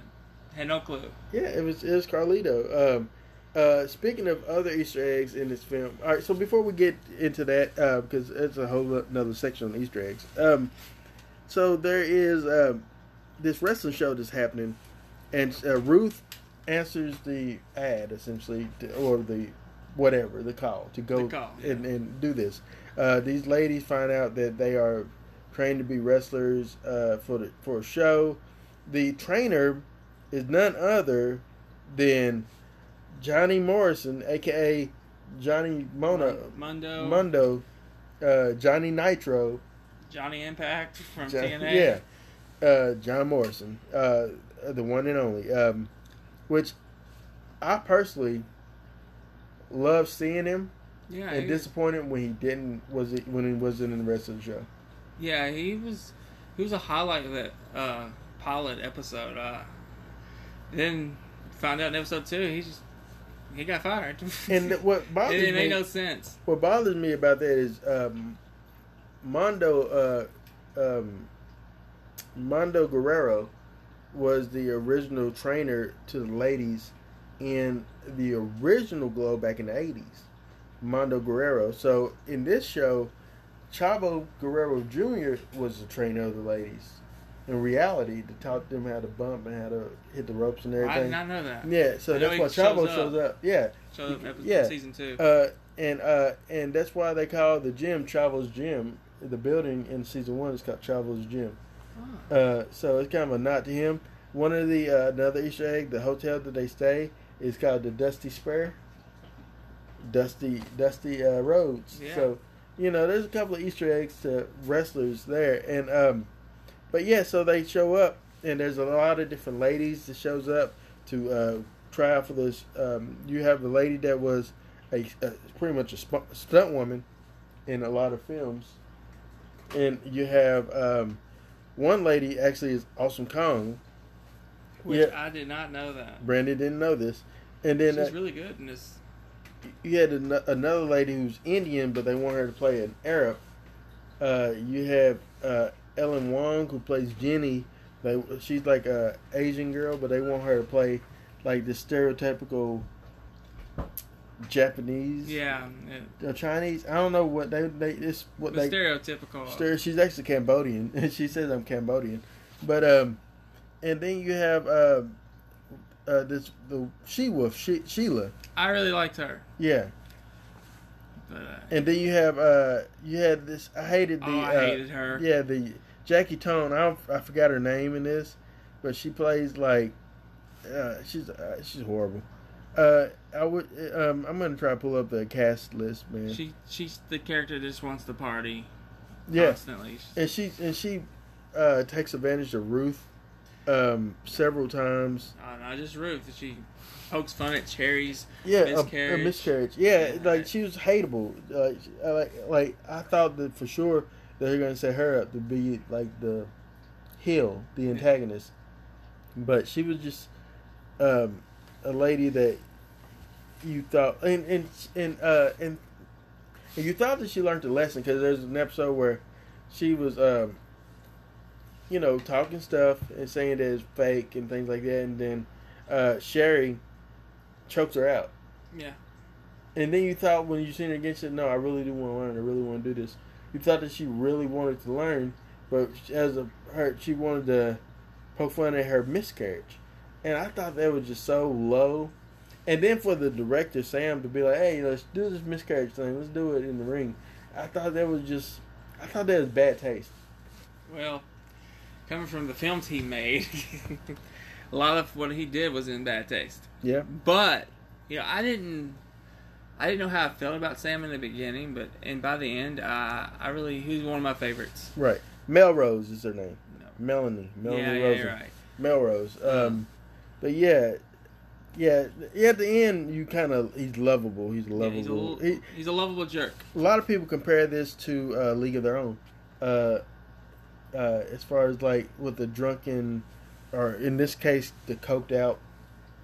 had no clue. Yeah, it was it was Carlito. Um, uh, speaking of other Easter eggs in this film, all right. So before we get into that, uh, because it's a whole another section on Easter eggs. Um, so there is um, this wrestling show that's happening, and uh, Ruth answers the ad essentially, to, or the whatever the call to go call, yeah. and, and do this. Uh, these ladies find out that they are trained to be wrestlers uh, for the for a show. The trainer is none other than Johnny Morrison, aka Johnny Mona Mundo, Mundo, uh, Johnny Nitro, Johnny Impact from John- TNA. yeah, uh, John Morrison, uh, the one and only. Um, which I personally love seeing him, yeah, and disappointed when he didn't was it when he wasn't in the rest of the show. yeah, he was he was a highlight of that uh, pilot episode. Then found out in episode two, he just he got fired. [laughs] And what it bothers didn't me, make no sense. what bothers me about that is um, Mando uh, um, Mando Guerrero was the original trainer to the ladies in the original Glow back in the eighties. Mando Guerrero. So in this show, Chavo Guerrero Jr. was the trainer of the ladies. In reality, to taught them how to bump and how to hit the ropes and everything. I did not know that. Yeah, so that's why shows Chavo up. shows up. Yeah, Showed up in episode, Yeah. season two. uh, and uh, and that's why they call the gym Chavo's Gym. The building in season one is called Chavo's Gym. Oh. Uh, so it's kind of a nod to him. One of the uh, another Easter egg, the hotel that they stay is called the Dusty Spur. Dusty Dusty uh, Roads. Yeah. So you know, there's a couple of Easter eggs to wrestlers there, and um, but yeah, so they show up, and there's a lot of different ladies that shows up to uh, try out for this. Um, you have the lady that was a, a pretty much a sp- stunt woman in a lot of films, and you have um, one lady actually is Awesome Kong. Which yeah. I did not know that. Brandi didn't know this, and then She's uh, really good in this. you had an- another lady who's Indian, but they want her to play an Arab. Uh, you have uh, Ellen Wong who plays Jenny. They she's like a Asian girl, but they want her to play like the stereotypical Japanese, Yeah, it, Chinese. I don't know what they they it's what the they stereotypical. Stir- She's actually Cambodian, [laughs] and she says I'm Cambodian. But um, and then you have uh, uh this the she wolf she, Sheila, I really liked her. yeah. But, uh, And then you have uh you had this I hated the oh, I uh, hated her. yeah the Jackie Tohn I I forgot her name in this, but she plays like uh, she's uh, she's horrible. Uh, I would um I'm gonna try to pull up the cast list, man. She she's the character that just wants to party yeah, constantly. and she and she uh takes advantage of Ruth um several times. Uh, not just Ruth. She pokes fun at Cherry's. Yeah, a- Miscarriage. A, miscarriage. Yeah, Yeah. like she was hateable. Like, like, like I thought that for sure they're gonna set her up to be like the heel, the antagonist, but she was just um, a lady that you thought, and and and uh, and, and you thought that she learned a lesson because there's an episode where she was, um, you know, talking stuff and saying that it's fake and things like that, and then uh, Cherry chokes her out. Yeah. And then you thought when you seen her again, she said, "No, I really do want to learn. I really want to do this." You thought that she really wanted to learn, but as a her, she wanted to poke fun at her miscarriage, and I thought that was just so low. And then for the director Sam to be like, "Hey, let's do this miscarriage thing. Let's do it in the ring," I thought that was just, I thought that was bad taste. Well, coming from the films he made, [laughs] a lot of what he did was in bad taste. Yeah, But you know, I didn't. I didn't know how I felt about Sam in the beginning, but and by the end, uh, I really he was one of my favorites. Right. Melrose is her name. No. Melanie. Melanie yeah, yeah, Rosen. right. Melrose. Um, but yeah, yeah. At the end, you kind of he's lovable. He's Yeah, lovable. he's, a little, he, he's a lovable jerk. a lot of people compare this to uh, League of Their Own. Uh, uh, as far as like with the drunken, or in this case, the coked out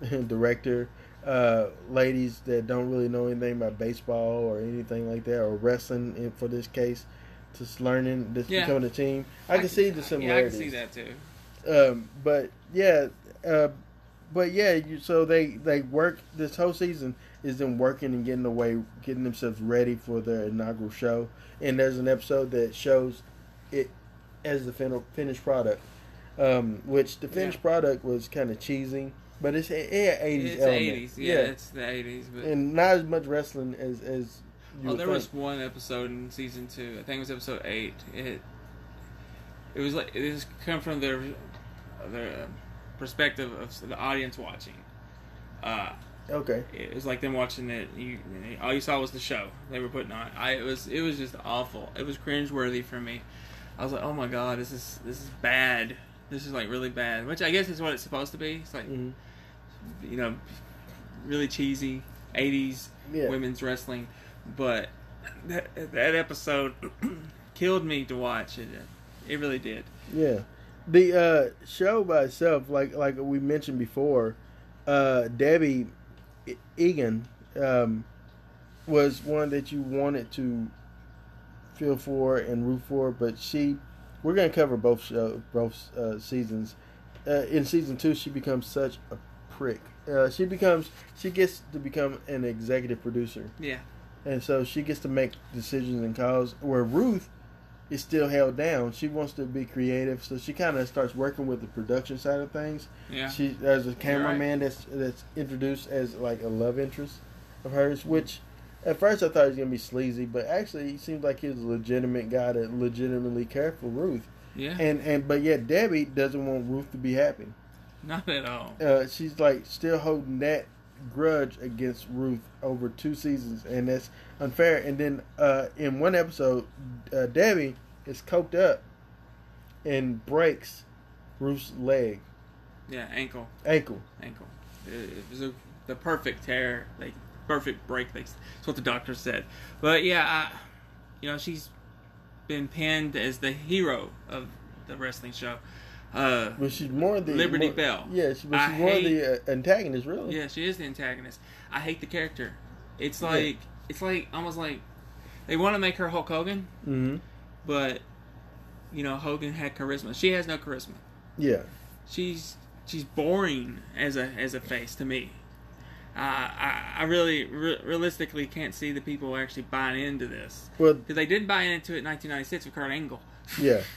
[laughs] director, uh, ladies that don't really know anything about baseball or anything like that, or wrestling in, for this case, just learning, just Yeah. becoming a team. I, can see the Yeah, I can see that too. Um, but yeah, uh, but yeah. You, so they they work this whole season is them working and getting away, getting themselves ready for their inaugural show. And there's an episode that shows it as the fin- finished product, um, which the finished Yeah. product was kind of cheesy, but it's it had eighties eighties, yeah, it's the eighties. But and not as much wrestling as as. You oh, there think. was one episode in season two. I think it was episode eight. It it was like it was come from their their perspective of the audience watching. Uh, okay. it was like them watching it. You all you saw was the show they were putting on. I it was it was just awful. It was cringeworthy for me. I was like, oh my god, this is this is bad. This is like really bad. Which I guess is what it's supposed to be. It's like hmm you know, really cheesy '80s Yeah. women's wrestling. But that that episode [clears throat] killed me to watch it. It really did. Yeah, the uh, show by itself, like like we mentioned before, uh, Debbie Eagan um, was one that you wanted to feel for and root for, but she, we're gonna cover both show both uh, seasons. Uh, in season two, she becomes such a prick. Uh, she becomes she gets to become an executive producer Yeah. and so she gets to make decisions and calls. Where Ruth is still held down. She wants to be creative, so she kind of starts working with the production side of things. Yeah. She there's a right. cameraman that's that's introduced as like a love interest of hers, which at first I thought he was gonna be sleazy, but actually he seems like he's a legitimate guy that legitimately cared for Ruth. yeah. And and but yet Debbie doesn't want Ruth to be happy. Not at all. Uh, she's like still holding that grudge against Ruth over two seasons, and that's unfair. And then uh, in one episode, uh, Debbie is coked up and breaks Ruth's leg, Yeah. Ankle. ankle. Ankle. It, was a, the perfect tear. Like perfect break. Like, that's what the doctor said. But yeah, I, you know, she's been pinned as the hero of the wrestling show. Uh, But she's more the Liberty more- Bell. Yeah, she, but I she's more hate- the uh, antagonist, really. Yeah, she is the antagonist. I hate the character. It's Yeah. like it's like almost like they want to make her Hulk Hogan, hmm but you know Hogan had charisma. She has no charisma. Yeah. She's she's boring as a as a face to me. Uh, I I really re- realistically can't see the people actually buying into this Well, because they did buy into it in 1996 with Kurt Angle. Yeah. [laughs]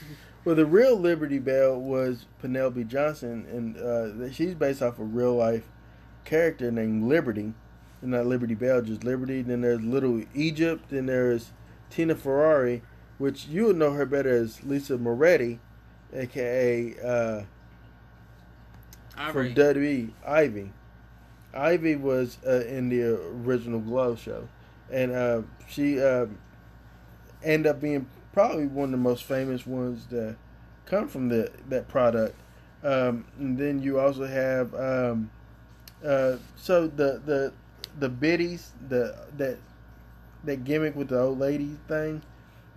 Well, the real Liberty Bell was Penelope Johnson, and uh, she's based off a real life character named Liberty. And not Liberty Bell, just Liberty. Then there's Little Egypt. Then there's Tina Ferrari, which you would know her better as Lisa Moretti, aka uh, Ivory. from WWE, Ivy. Ivy was uh, in the original Glow show, and uh, she uh, ended up being probably one of the most famous ones that come from the that product. Um, and then you also have um, uh, so the the the biddies the that that gimmick with the old lady thing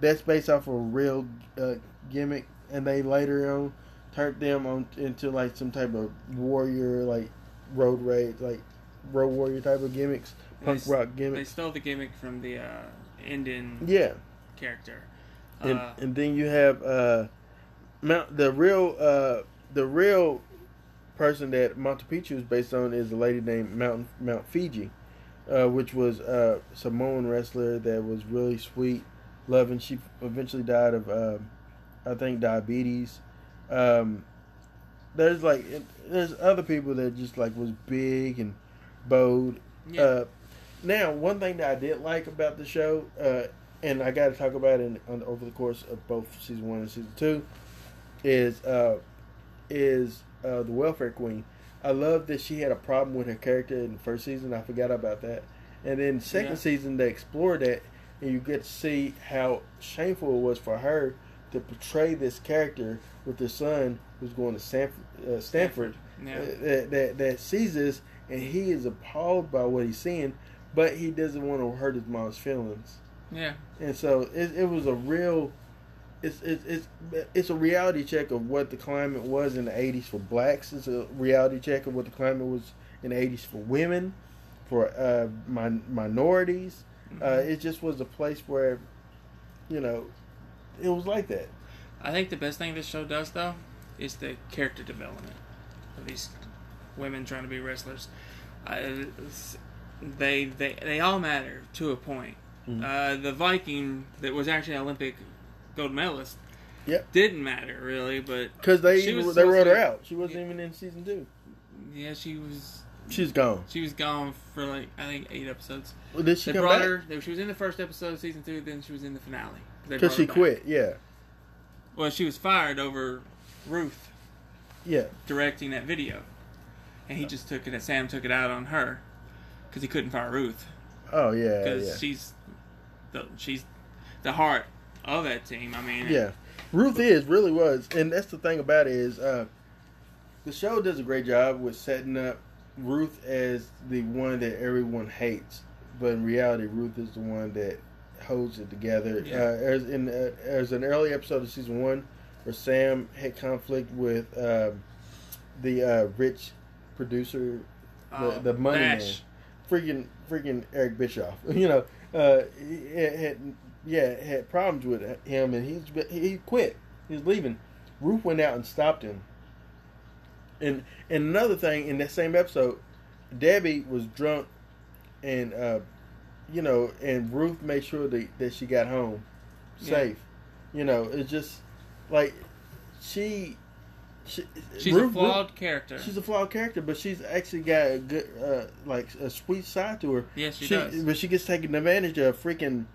that's based off of a real uh, gimmick, and they later on turned them on into like some type of warrior like road rage like road warrior type of gimmicks, punk s- rock gimmicks. They stole the gimmick from the uh, Indian Yeah, character. And Uh, and then you have uh, Mount the real uh the real person that Monte Picchu is based on is a lady named Mount Mount Fiji, uh, which was a Samoan wrestler that was really sweet, loving. She eventually died of uh, I think diabetes. Um, there's like there's other people that just like was big and bold. yeah. Uh, now, one thing that I did like about the show, uh, and I got to talk about it on, over the course of both season one and season two, is uh, is uh, the welfare queen. I love that she had a problem with her character in the first season. I forgot about that, And then second Yeah. season they explore that, and you get to see how shameful it was for her to portray this character with her son who's going to Stanford, uh, Stanford Yeah. uh, that, that that sees this, and he is appalled by what he's seeing, but he doesn't want to hurt his mom's feelings. Yeah. And so it, it was a real, it's, it's it's it's a reality check of what the climate was in the '80s for blacks. It's a reality check of what the climate was in the '80s for women, for uh, min- minorities. Uh, Mm-hmm. it just was a place where, you know, it was like that. I think the best thing this show does, though, is the character development of these women trying to be wrestlers. I, they they they all matter to a point. Mhm. Uh, the Viking that was actually an Olympic gold medalist Yep. didn't matter really, but Because they they wrote her out. She wasn't even in season two. yeah, she was She's gone. she was gone for like I think eight episodes. Well, did she they come brought back? her. She was in the first episode of season two. Then she was in the finale Because she quit. Yeah. Well, she was fired over Ruth Yeah. directing that video, and he just took it. Sam took it out on her because he couldn't fire Ruth Oh yeah. because Yeah. she's the she's the heart of that team. I mean, Yeah, Ruth is really was, and that's the thing about it is uh, the show does a great job with setting up Ruth as the one that everyone hates, but in reality, Ruth is the one that holds it together. Yeah. Uh, as in uh, as an early episode of season one, where Sam had conflict with um, the uh, rich producer, the, uh, the money man Bash. freaking freaking Eric Bischoff. [laughs] You know, uh, had, had yeah had problems with him, and he's he quit. He's leaving. Ruth went out and stopped him. And and another thing in that same episode, Debbie was drunk, and uh, you know, and Ruth made sure that that she got home Yeah. safe. You know, it's just like she. She She's Ruth- a flawed character. She's a flawed character, but she's actually got a good, uh, like a sweet side to her. yes, she, does. But she gets taken advantage of. Freaking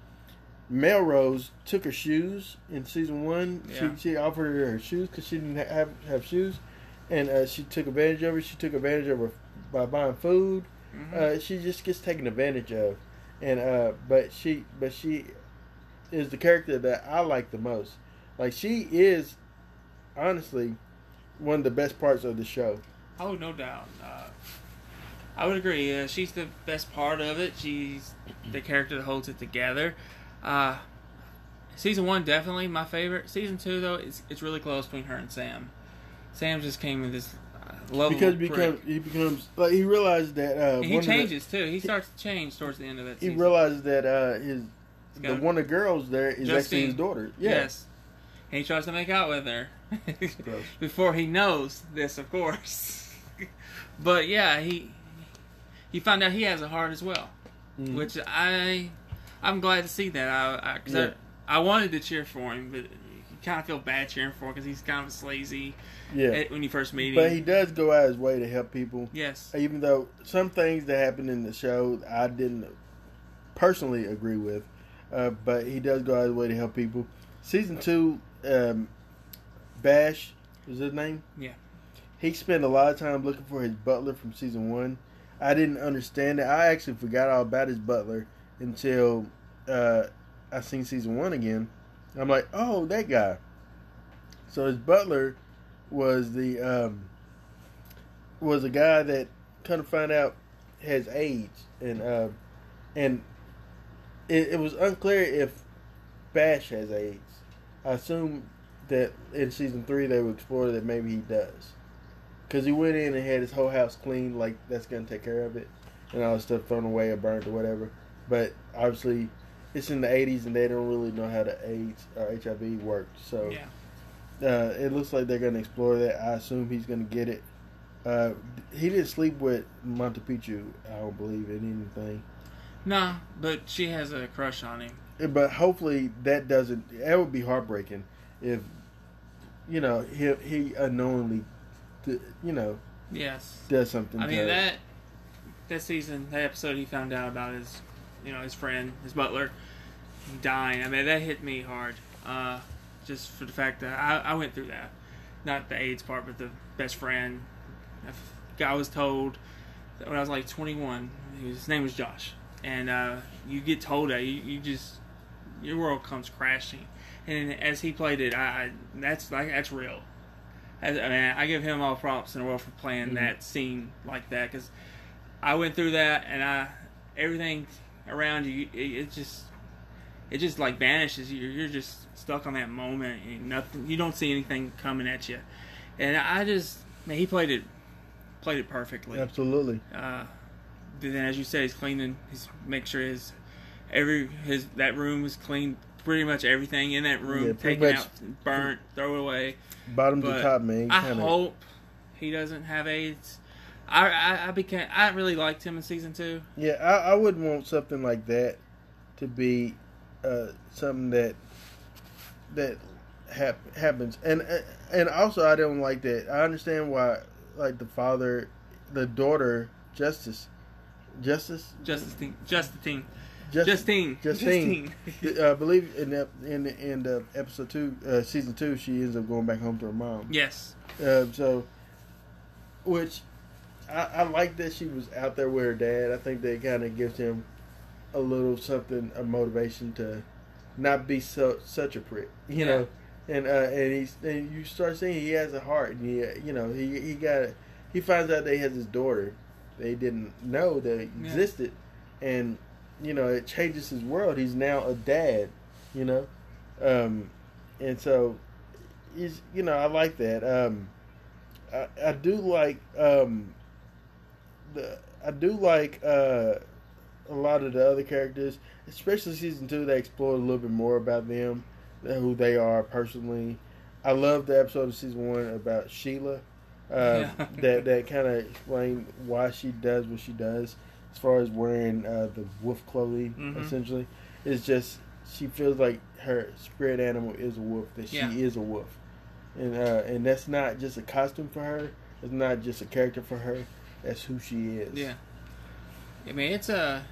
Melrose took her shoes in season one. Yeah. She she offered her her shoes because she didn't have have shoes, and uh, she took advantage of her. She took advantage of her by buying food. Mhm. Uh, she just gets taken advantage of, and uh, but she but she is the character that I like the most. Like she is, honestly, one of the best parts of the show. Oh, no doubt. Uh, I would agree. Uh, she's the best part of it. She's the character that holds it together. Uh, season one definitely my favorite. Season two though, it's it's really close between her and Sam. Sam just came with this uh, because because he becomes like he realizes that uh, he of the- changes too. He starts to change towards the end of that he realizes that uh, his the one of the girls there is actually his daughter. Yeah. Yes. And he tries to make out with her. [laughs] before he knows this, of course. [laughs] but yeah, he he found out he has a heart as well, Mhm. which I I'm glad to see that. I I, Yeah. I, I wanted to cheer for him, but you kind of feel bad cheering for him because he's kind of sleazy yeah. eh, when you first meet him. But he does go out his way to help people. yes, even though some things that happen in the show I didn't personally agree with, uh, but he does go out of his way to help people. Season two, um, Bash was his name. Yeah. He spent a lot of time looking for his butler from season one. I didn't understand it. I actually forgot all about his butler until uh, I seen season one again. I'm like, oh, that guy. So his butler was the um, was a guy that kind of find out has AIDS, and uh, and it, it was unclear if Bash has AIDS. I assume that in season three they would explore that maybe he does, because he went in and had his whole house cleaned, like that's gonna take care of it, and all the stuff thrown away or burnt or whatever. But obviously, it's in the '80s and they don't really know how the AIDS or HIV worked, so yeah. uh, it looks like they're gonna explore that. I assume he's gonna get it. Uh, he didn't sleep with Montepicchu. I don't believe in anything. Nah, but she has a crush on him. But hopefully that doesn't. That would be heartbreaking if you know he he unknowingly, you know, Yes. does something. I mean that that season, that episode, he found out about his, you know, his friend, his butler, dying. I mean, that hit me hard. Uh, just for the fact that I, I went through that, not the AIDS part, but the best friend. I I was told that when I was like 21, his name was Josh. and uh, you get told that you, you just your world comes crashing. And as he played it, I, I that's like that's real. As, I mean, I give him all props in the world for playing Mhm. that scene like that because I went through that and I everything around you it, it just it just like vanishes. You're, you're just stuck on that moment and nothing. You don't see anything coming at you. And I just man, he played it played it perfectly. Absolutely. Uh, then, as you said, he's cleaning. He's make sure his every his that room is clean. Pretty much everything in that room Yeah, taken out, burnt, throw it away. Bottom But to top, man. I kinda- hope he doesn't have AIDS. I, I I became I really liked him in season two. Yeah, I, I would want something like that to be uh, something that that hap- happens, and uh, and also I don't like that. I understand why, like the father, the daughter, Justice, Justice, Justice team, Justice team, Justice, Justine, Justine. [laughs] I believe in the, in the, in the episode two, uh, season two, she ends up going back home to her mom. Yes, Uh, so, which I, I like that she was out there with her dad. I think that kind of gives him a little something, a motivation to not be so such a prick, you Yeah. know. And uh, and he's and you start seeing he has a heart, and he you know he he got he finds out that he has his daughter. They didn't know that it Yeah. existed, and you know it changes his world. He's now a dad, you know, um, and so he's you know I like that. Um, I, I do like um, the I do like uh, a lot of the other characters, especially season two. They explore a little bit more about them, who they are personally. I love the episode of season one about Sheila. Uh, Yeah. [laughs] that that kind of explained why she does what she does, as far as wearing uh, the wolf clothing. Mhm. Essentially, it's just she feels like her spirit animal is a wolf. That she Yeah. is a wolf, and uh, and that's not just a costume for her. It's not just a character for her. That's who she is. yeah. I mean, it's a,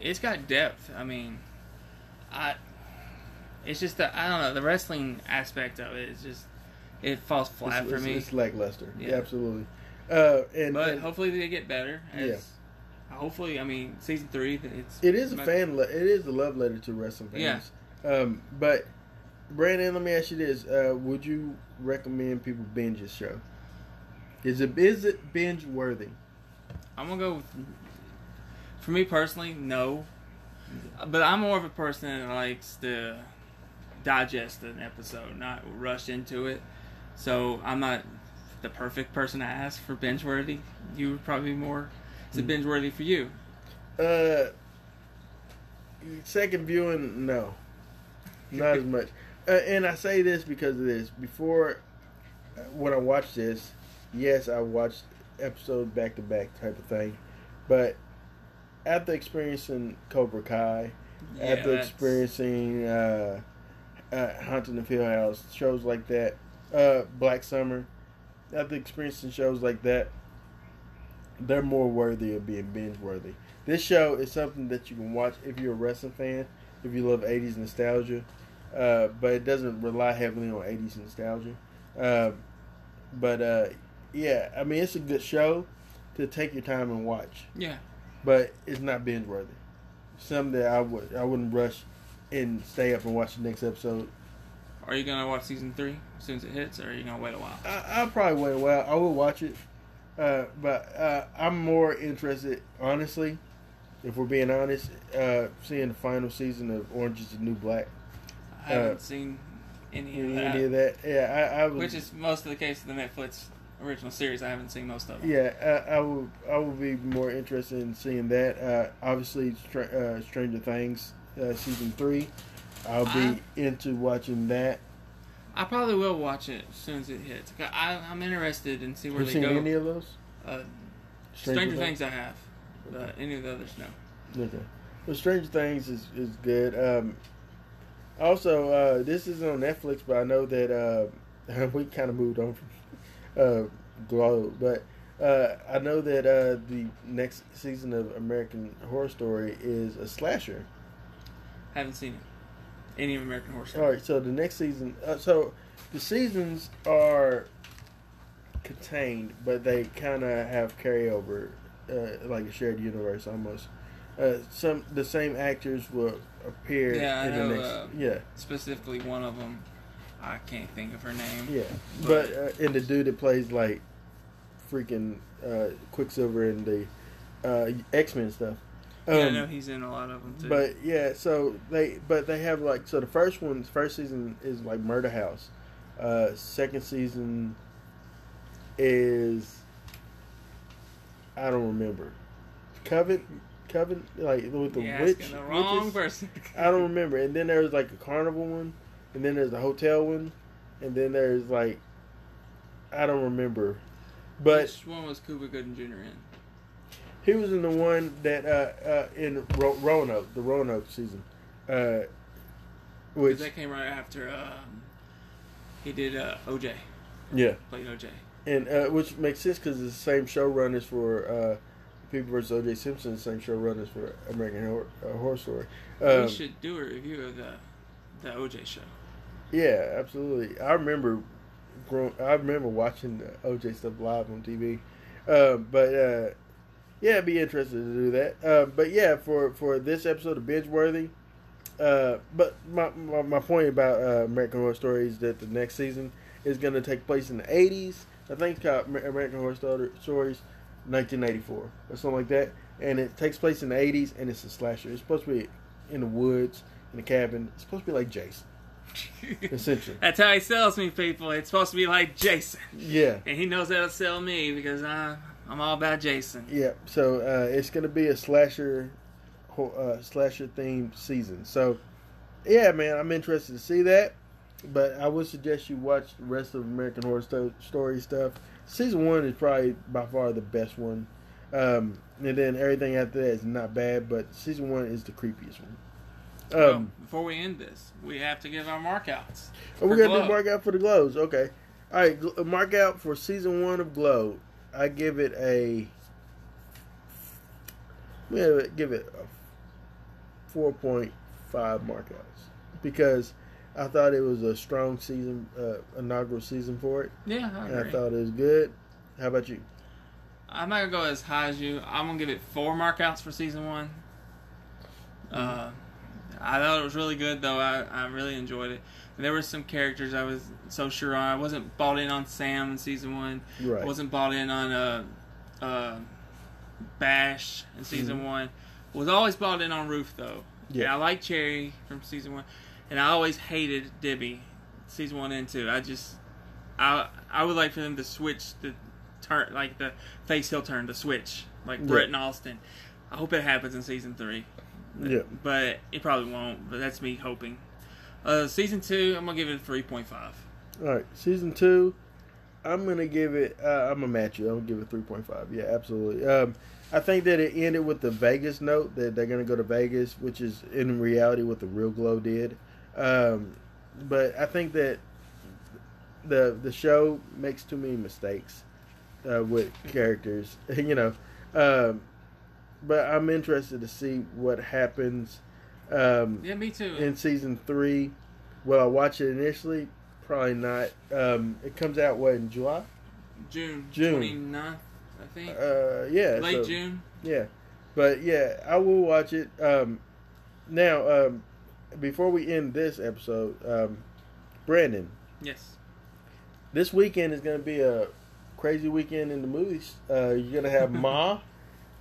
it's got depth. I mean, I, it's just that I don't know the wrestling aspect of it is just it falls flat it's, for it's, me. It's lackluster. Yeah. absolutely. Uh, and, but and hopefully they get better. As, Yeah. Hopefully, I mean, season three. It's it is a fan. Le- it is a love letter to wrestling fans. Yeah. Um, but Brandon, let me ask you this: uh, Would you recommend people binge this show? Is it is it binge worthy? I'm gonna go. With, for me personally, no. But I'm more of a person that likes to digest an episode, not rush into it. So I'm not the perfect person to ask for binge worthy. You would probably be more. Is it binge worthy for you? Uh, second viewing, no, not as much. Uh, and I say this because of this. Before, uh, when I watched this, yes, I watched episodes back to back type of thing, but after experiencing Cobra Kai, after that's- experiencing uh, uh, Haunting the Hill House, shows like that, uh, Black Summer, after experiencing shows like that, they're more worthy of being binge worthy. This show is something that you can watch if you're a wrestling fan, if you love 80s nostalgia, uh, but it doesn't rely heavily on 80s nostalgia. Uh, but uh, yeah, I mean, it's a good show to take your time and watch, Yeah. but it's not binge worthy. Something that I would I wouldn't rush and stay up and watch the next episode. Are you gonna watch season three as soon as it hits, or are you gonna wait a while? I, I'll probably wait a while. I will watch it, uh, but uh, I'm more interested, honestly, if we're being honest, uh, seeing the final season of Orange Is the New Black. I haven't Uh, seen any of that, any of that? Yeah, I, I was. which is most of the case of the Netflix original series. I haven't seen most of them. yeah, I, I will. I will be more interested in seeing that. Uh, obviously, Str- uh, Stranger Things uh, season three. I'll be into watching that. I probably will watch it as soon as it hits. I, I'm interested in see where Have you they seen go. any of those? uh, Stranger, Things I have, but any of the others no. Okay. Well, Stranger Things is, is good. Um, also, uh, this isn't on Netflix, but I know that uh, [laughs] we kind of moved on from uh, Glow, but uh, I know that uh, the next season of American Horror Story is a slasher. Haven't seen it. Any of American Horror All Story. right, so the next season, uh, so the seasons are contained, but they kind of have carryover, uh, like a shared universe almost. Uh, some the same actors will appear Yeah, I in know, the next. uh, yeah, Specifically, one of them, I can't think of her name. yeah. But uh, and the dude that plays like freaking uh, Quicksilver in the uh, X Men stuff. Yeah, I Um, know he's in a lot of them too. But yeah, so they but they have like so the first one first season is like Murder House. Uh second season is I don't remember. Coven Coven like with the You're witch the wrong witches? person. I don't remember. And then there's like a carnival one, and then there's a hotel one, and then there's like I don't remember. But Which one was Cuba Gooding Jr. in? He was in the one that uh, uh, in Ro- Roanoke, the Roanoke season, uh, which that came right after um, he did uh, OJ. yeah, Played OJ. and uh, which makes sense because it's the same showrunners for uh, People vs. O.J. Simpson, the same showrunners for American Horror, uh, Horror Story. Um, we should do a review of the the OJ show. Yeah, absolutely. I remember, grown, I remember watching the OJ stuff live on TV, um, but uh, yeah, I'd be interested to do that. Uh, but yeah, for for this episode of Binge Worthy, uh, but my, my my point about uh, American Horror Story is that the next season is going to take place in the '80s. I think it's called American Horror Stories, 1984 or something like that, and it takes place in the '80s, and it's a slasher. It's supposed to be in the woods in a cabin. It's supposed to be like Jason, [laughs] essentially. That's how he sells me, people. It's supposed to be like Jason, Yeah. and he knows how to sell me because I I'm all about Jason. Yeah, so uh, it's gonna be a slasher, uh, slasher themed season. So, yeah, man, I'm interested to see that. But I would suggest you watch the rest of American Horror Sto- Story stuff. Season one is probably by far the best one, um, and then everything after that is not bad. But season one is the creepiest one. Well, Um, before we end this, we have to give our markouts. oh, we're gonna do Glow. mark out for the glows. Okay, all right, gl- mark out for season one of Glow. I give it a. Gonna give it a four point five markouts because I thought it was a strong season, uh, inaugural season for it, Yeah, I and I thought it was good. How about you? I'm not gonna go as high as you. I'm gonna give it four markouts for season one. Uh, I thought it was really good though. I, I really enjoyed it. And there were some characters I was so sure on. I wasn't bought in on Sam in season one. Right. I wasn't bought in on uh, uh, Bash in season Mhm. one. Was always bought in on Ruth though. Yeah. And I like Cherry from season one, and I always hated Debbie, season one and two. I just, I I would like for them to switch the turn, like the face heel turn, to switch, like Yeah. Bret and Austin. I hope it happens in season three. Yeah. But it probably won't. But that's me hoping. Uh, season two, I'm gonna give it a three point five. All right, season two. I'm gonna give it. Uh, I'm gonna match you. I'm gonna give it 3.5. Yeah, absolutely. Um, I think that it ended with the Vegas note that they're gonna go to Vegas, which is in reality what the real Glow did. Um, but I think that the the show makes too many mistakes uh, with characters. [laughs] You know, um, but I'm interested to see what happens. Um, Yeah, me too. in season three. Will I watch it initially? Probably not. Um, it comes out what in July? June, June. 29th, I think. Uh, yeah, Late so- June. Yeah, but yeah, I will watch it. Um, now, um, before we end this episode, um, Brandon, Yes. this weekend is going to be a crazy weekend in the movies. Uh, you're going to have [laughs] Ma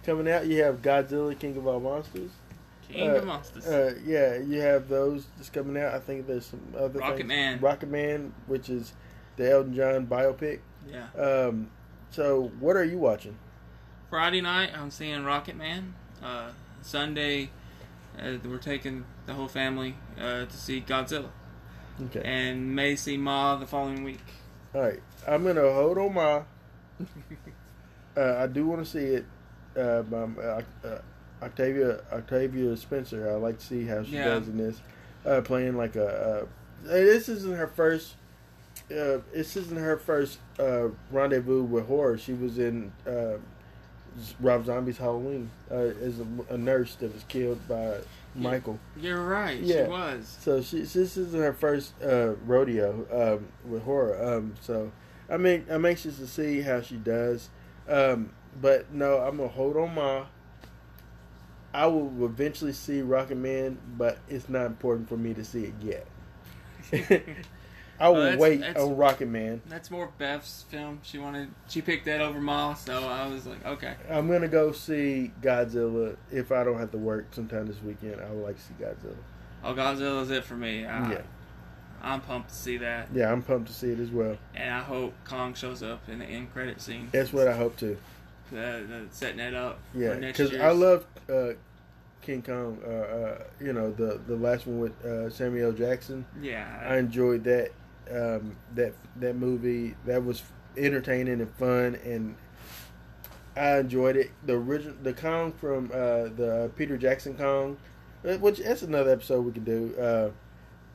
coming out. You have Godzilla, King of All Monsters. King Uh, of Monsters. Uh, yeah, you have those just coming out. I think there's some other Rocket things. Man. Rocket Man, which is the Elton John biopic. yeah. Um, so what are you watching? Friday night, I'm seeing Rocket Man. Uh, Sunday, uh, we're taking the whole family uh, to see Godzilla, Okay, and may see Ma the following week. all right. I'm gonna hold on my. [laughs] Uh, I do want to see it. Uh, uh, Octavia Octavia Spencer. I like to see how she Yeah. does in this. Uh, playing like a. Uh, this isn't her first. Uh, this isn't her first uh, rendezvous with horror. She was in uh, Rob Zombie's Halloween uh, as a, a nurse that was killed by Michael. You're right. Yeah. She was. So she this isn't her first uh, rodeo um, with horror. Um, so I mean I'm anxious to see how she does. Um, but no, I'm gonna hold on my. I will eventually see Rocket Man, but it's not important for me to see it yet. [laughs] I will Well, that's- wait that's- on Rocket Man. That's more Beth's film. She wanted. She picked that over Ma, so I was like, okay. I'm gonna go see Godzilla if I don't have to work sometime this weekend. I would like to see Godzilla. Oh, Godzilla's it for me. I, Yeah. I'm pumped to see that, Yeah, I'm pumped to see it as well. and I hope Kong shows up in the end credit scene. That's what I hope to. Uh, setting that up. Yeah, because. I love uh, King Kong. Uh, uh, you know the the last one with uh, Samuel L. Jackson. Yeah, I enjoyed that um, that that movie. That was entertaining and fun, and I enjoyed it. The original, the Kong from uh, the Peter Jackson Kong, uh, which that's another episode we can do. Uh,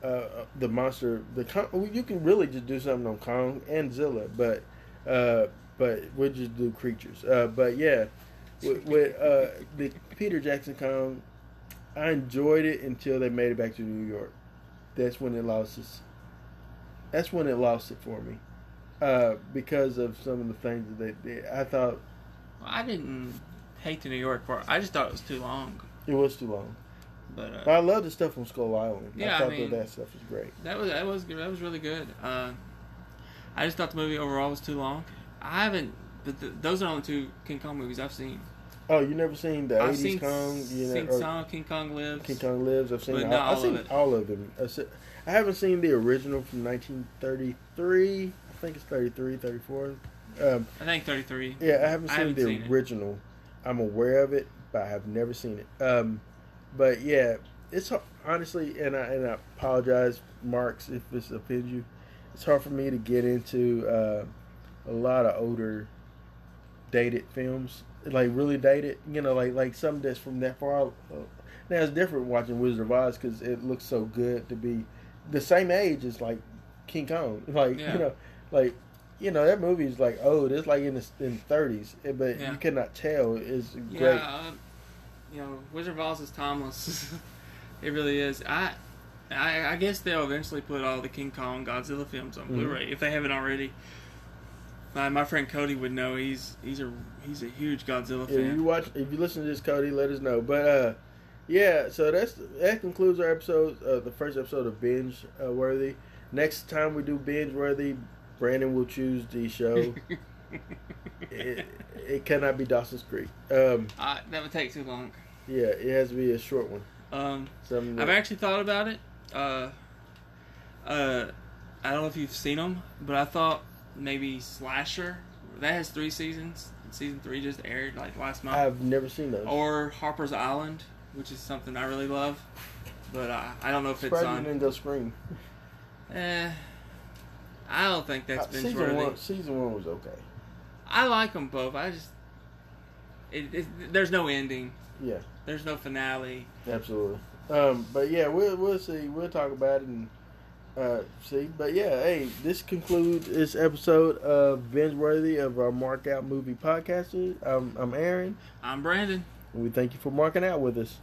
uh, the monster, the Kong, you can really just do something on Kong and Zilla, but uh, but we'll just do creatures. Uh, but yeah, with, with uh, the Peter Jackson Kong, I enjoyed it until they made it back to New York. That's when it lost its. That's when it lost it for me, uh, because of some of the things that they did. I thought I didn't hate the New York part. I just thought it was too long. it was too long. But uh, But I love the stuff on Skull Island. Yeah, I I mean- that that stuff was great. that was that was good. That was really good. Uh, I just thought the movie overall was too long. I haven't. But th those are the only two King Kong movies I've seen. Oh, you never seen the I've '80s seen, Kong? You know, some King Kong Lives. King Kong Lives. I've seen. All, I've all of seen it. all of them. I I haven't seen the original from 1933. I think it's 33, 34. Um, I think 33. Yeah, I haven't I seen haven't the seen it. original. I'm aware of it, but I have never seen it. Um, but yeah, it's honestly, and I and I apologize, Marks, if this offends you. It's hard for me to get into uh, a lot of older, dated films, like really dated. You know, like like some that's from that far. out. Uh, Now it's different watching Wizard of Oz because it looks so good to be the same age as like King Kong. [laughs] Like Yeah. you know, like you know that movie is like old. It's like in the in thirties, but Yeah. you cannot tell. It's Yeah, great. uh, you know, Wizard of Oz is timeless. [laughs] it really is. I, I, I guess they'll eventually put all the King Kong Godzilla films on Mhm. Blu-ray if they haven't already. My, my friend Cody would know. He's he's a he's a huge Godzilla fan. If you watch, if you listen to this, Cody, let us know. But uh, yeah, so that's that concludes our episode, uh, the first episode of Binge uh, Worthy. Next time we do Binge Worthy, Brandon will choose the show. [laughs] it, it cannot be Dawson's Creek. Um, uh, that would take too long. yeah, it has to be a short one. Um, Something I've actually thought about it. Uh, uh, I don't know if you've seen them, but I thought maybe Slasher. That has three seasons. Season three just aired like last month. I've never seen those. or Harper's Island, which is something I really love. But I, I don't know if it's Surprised you on. didn't go Scream. Eh, I don't think that's Uh, been season worthy. one. Season one was okay. I like them both. I just it, it, there's no ending. Yeah. There's no finale. Absolutely. Um, but yeah, we'll we'll see. We'll talk about it and uh, see. But yeah, hey, this concludes this episode of Binge Worthy of our Mark Out Movie Podcast. I'm, I'm Aaron, I'm Brandon. and we thank you for marking out with us.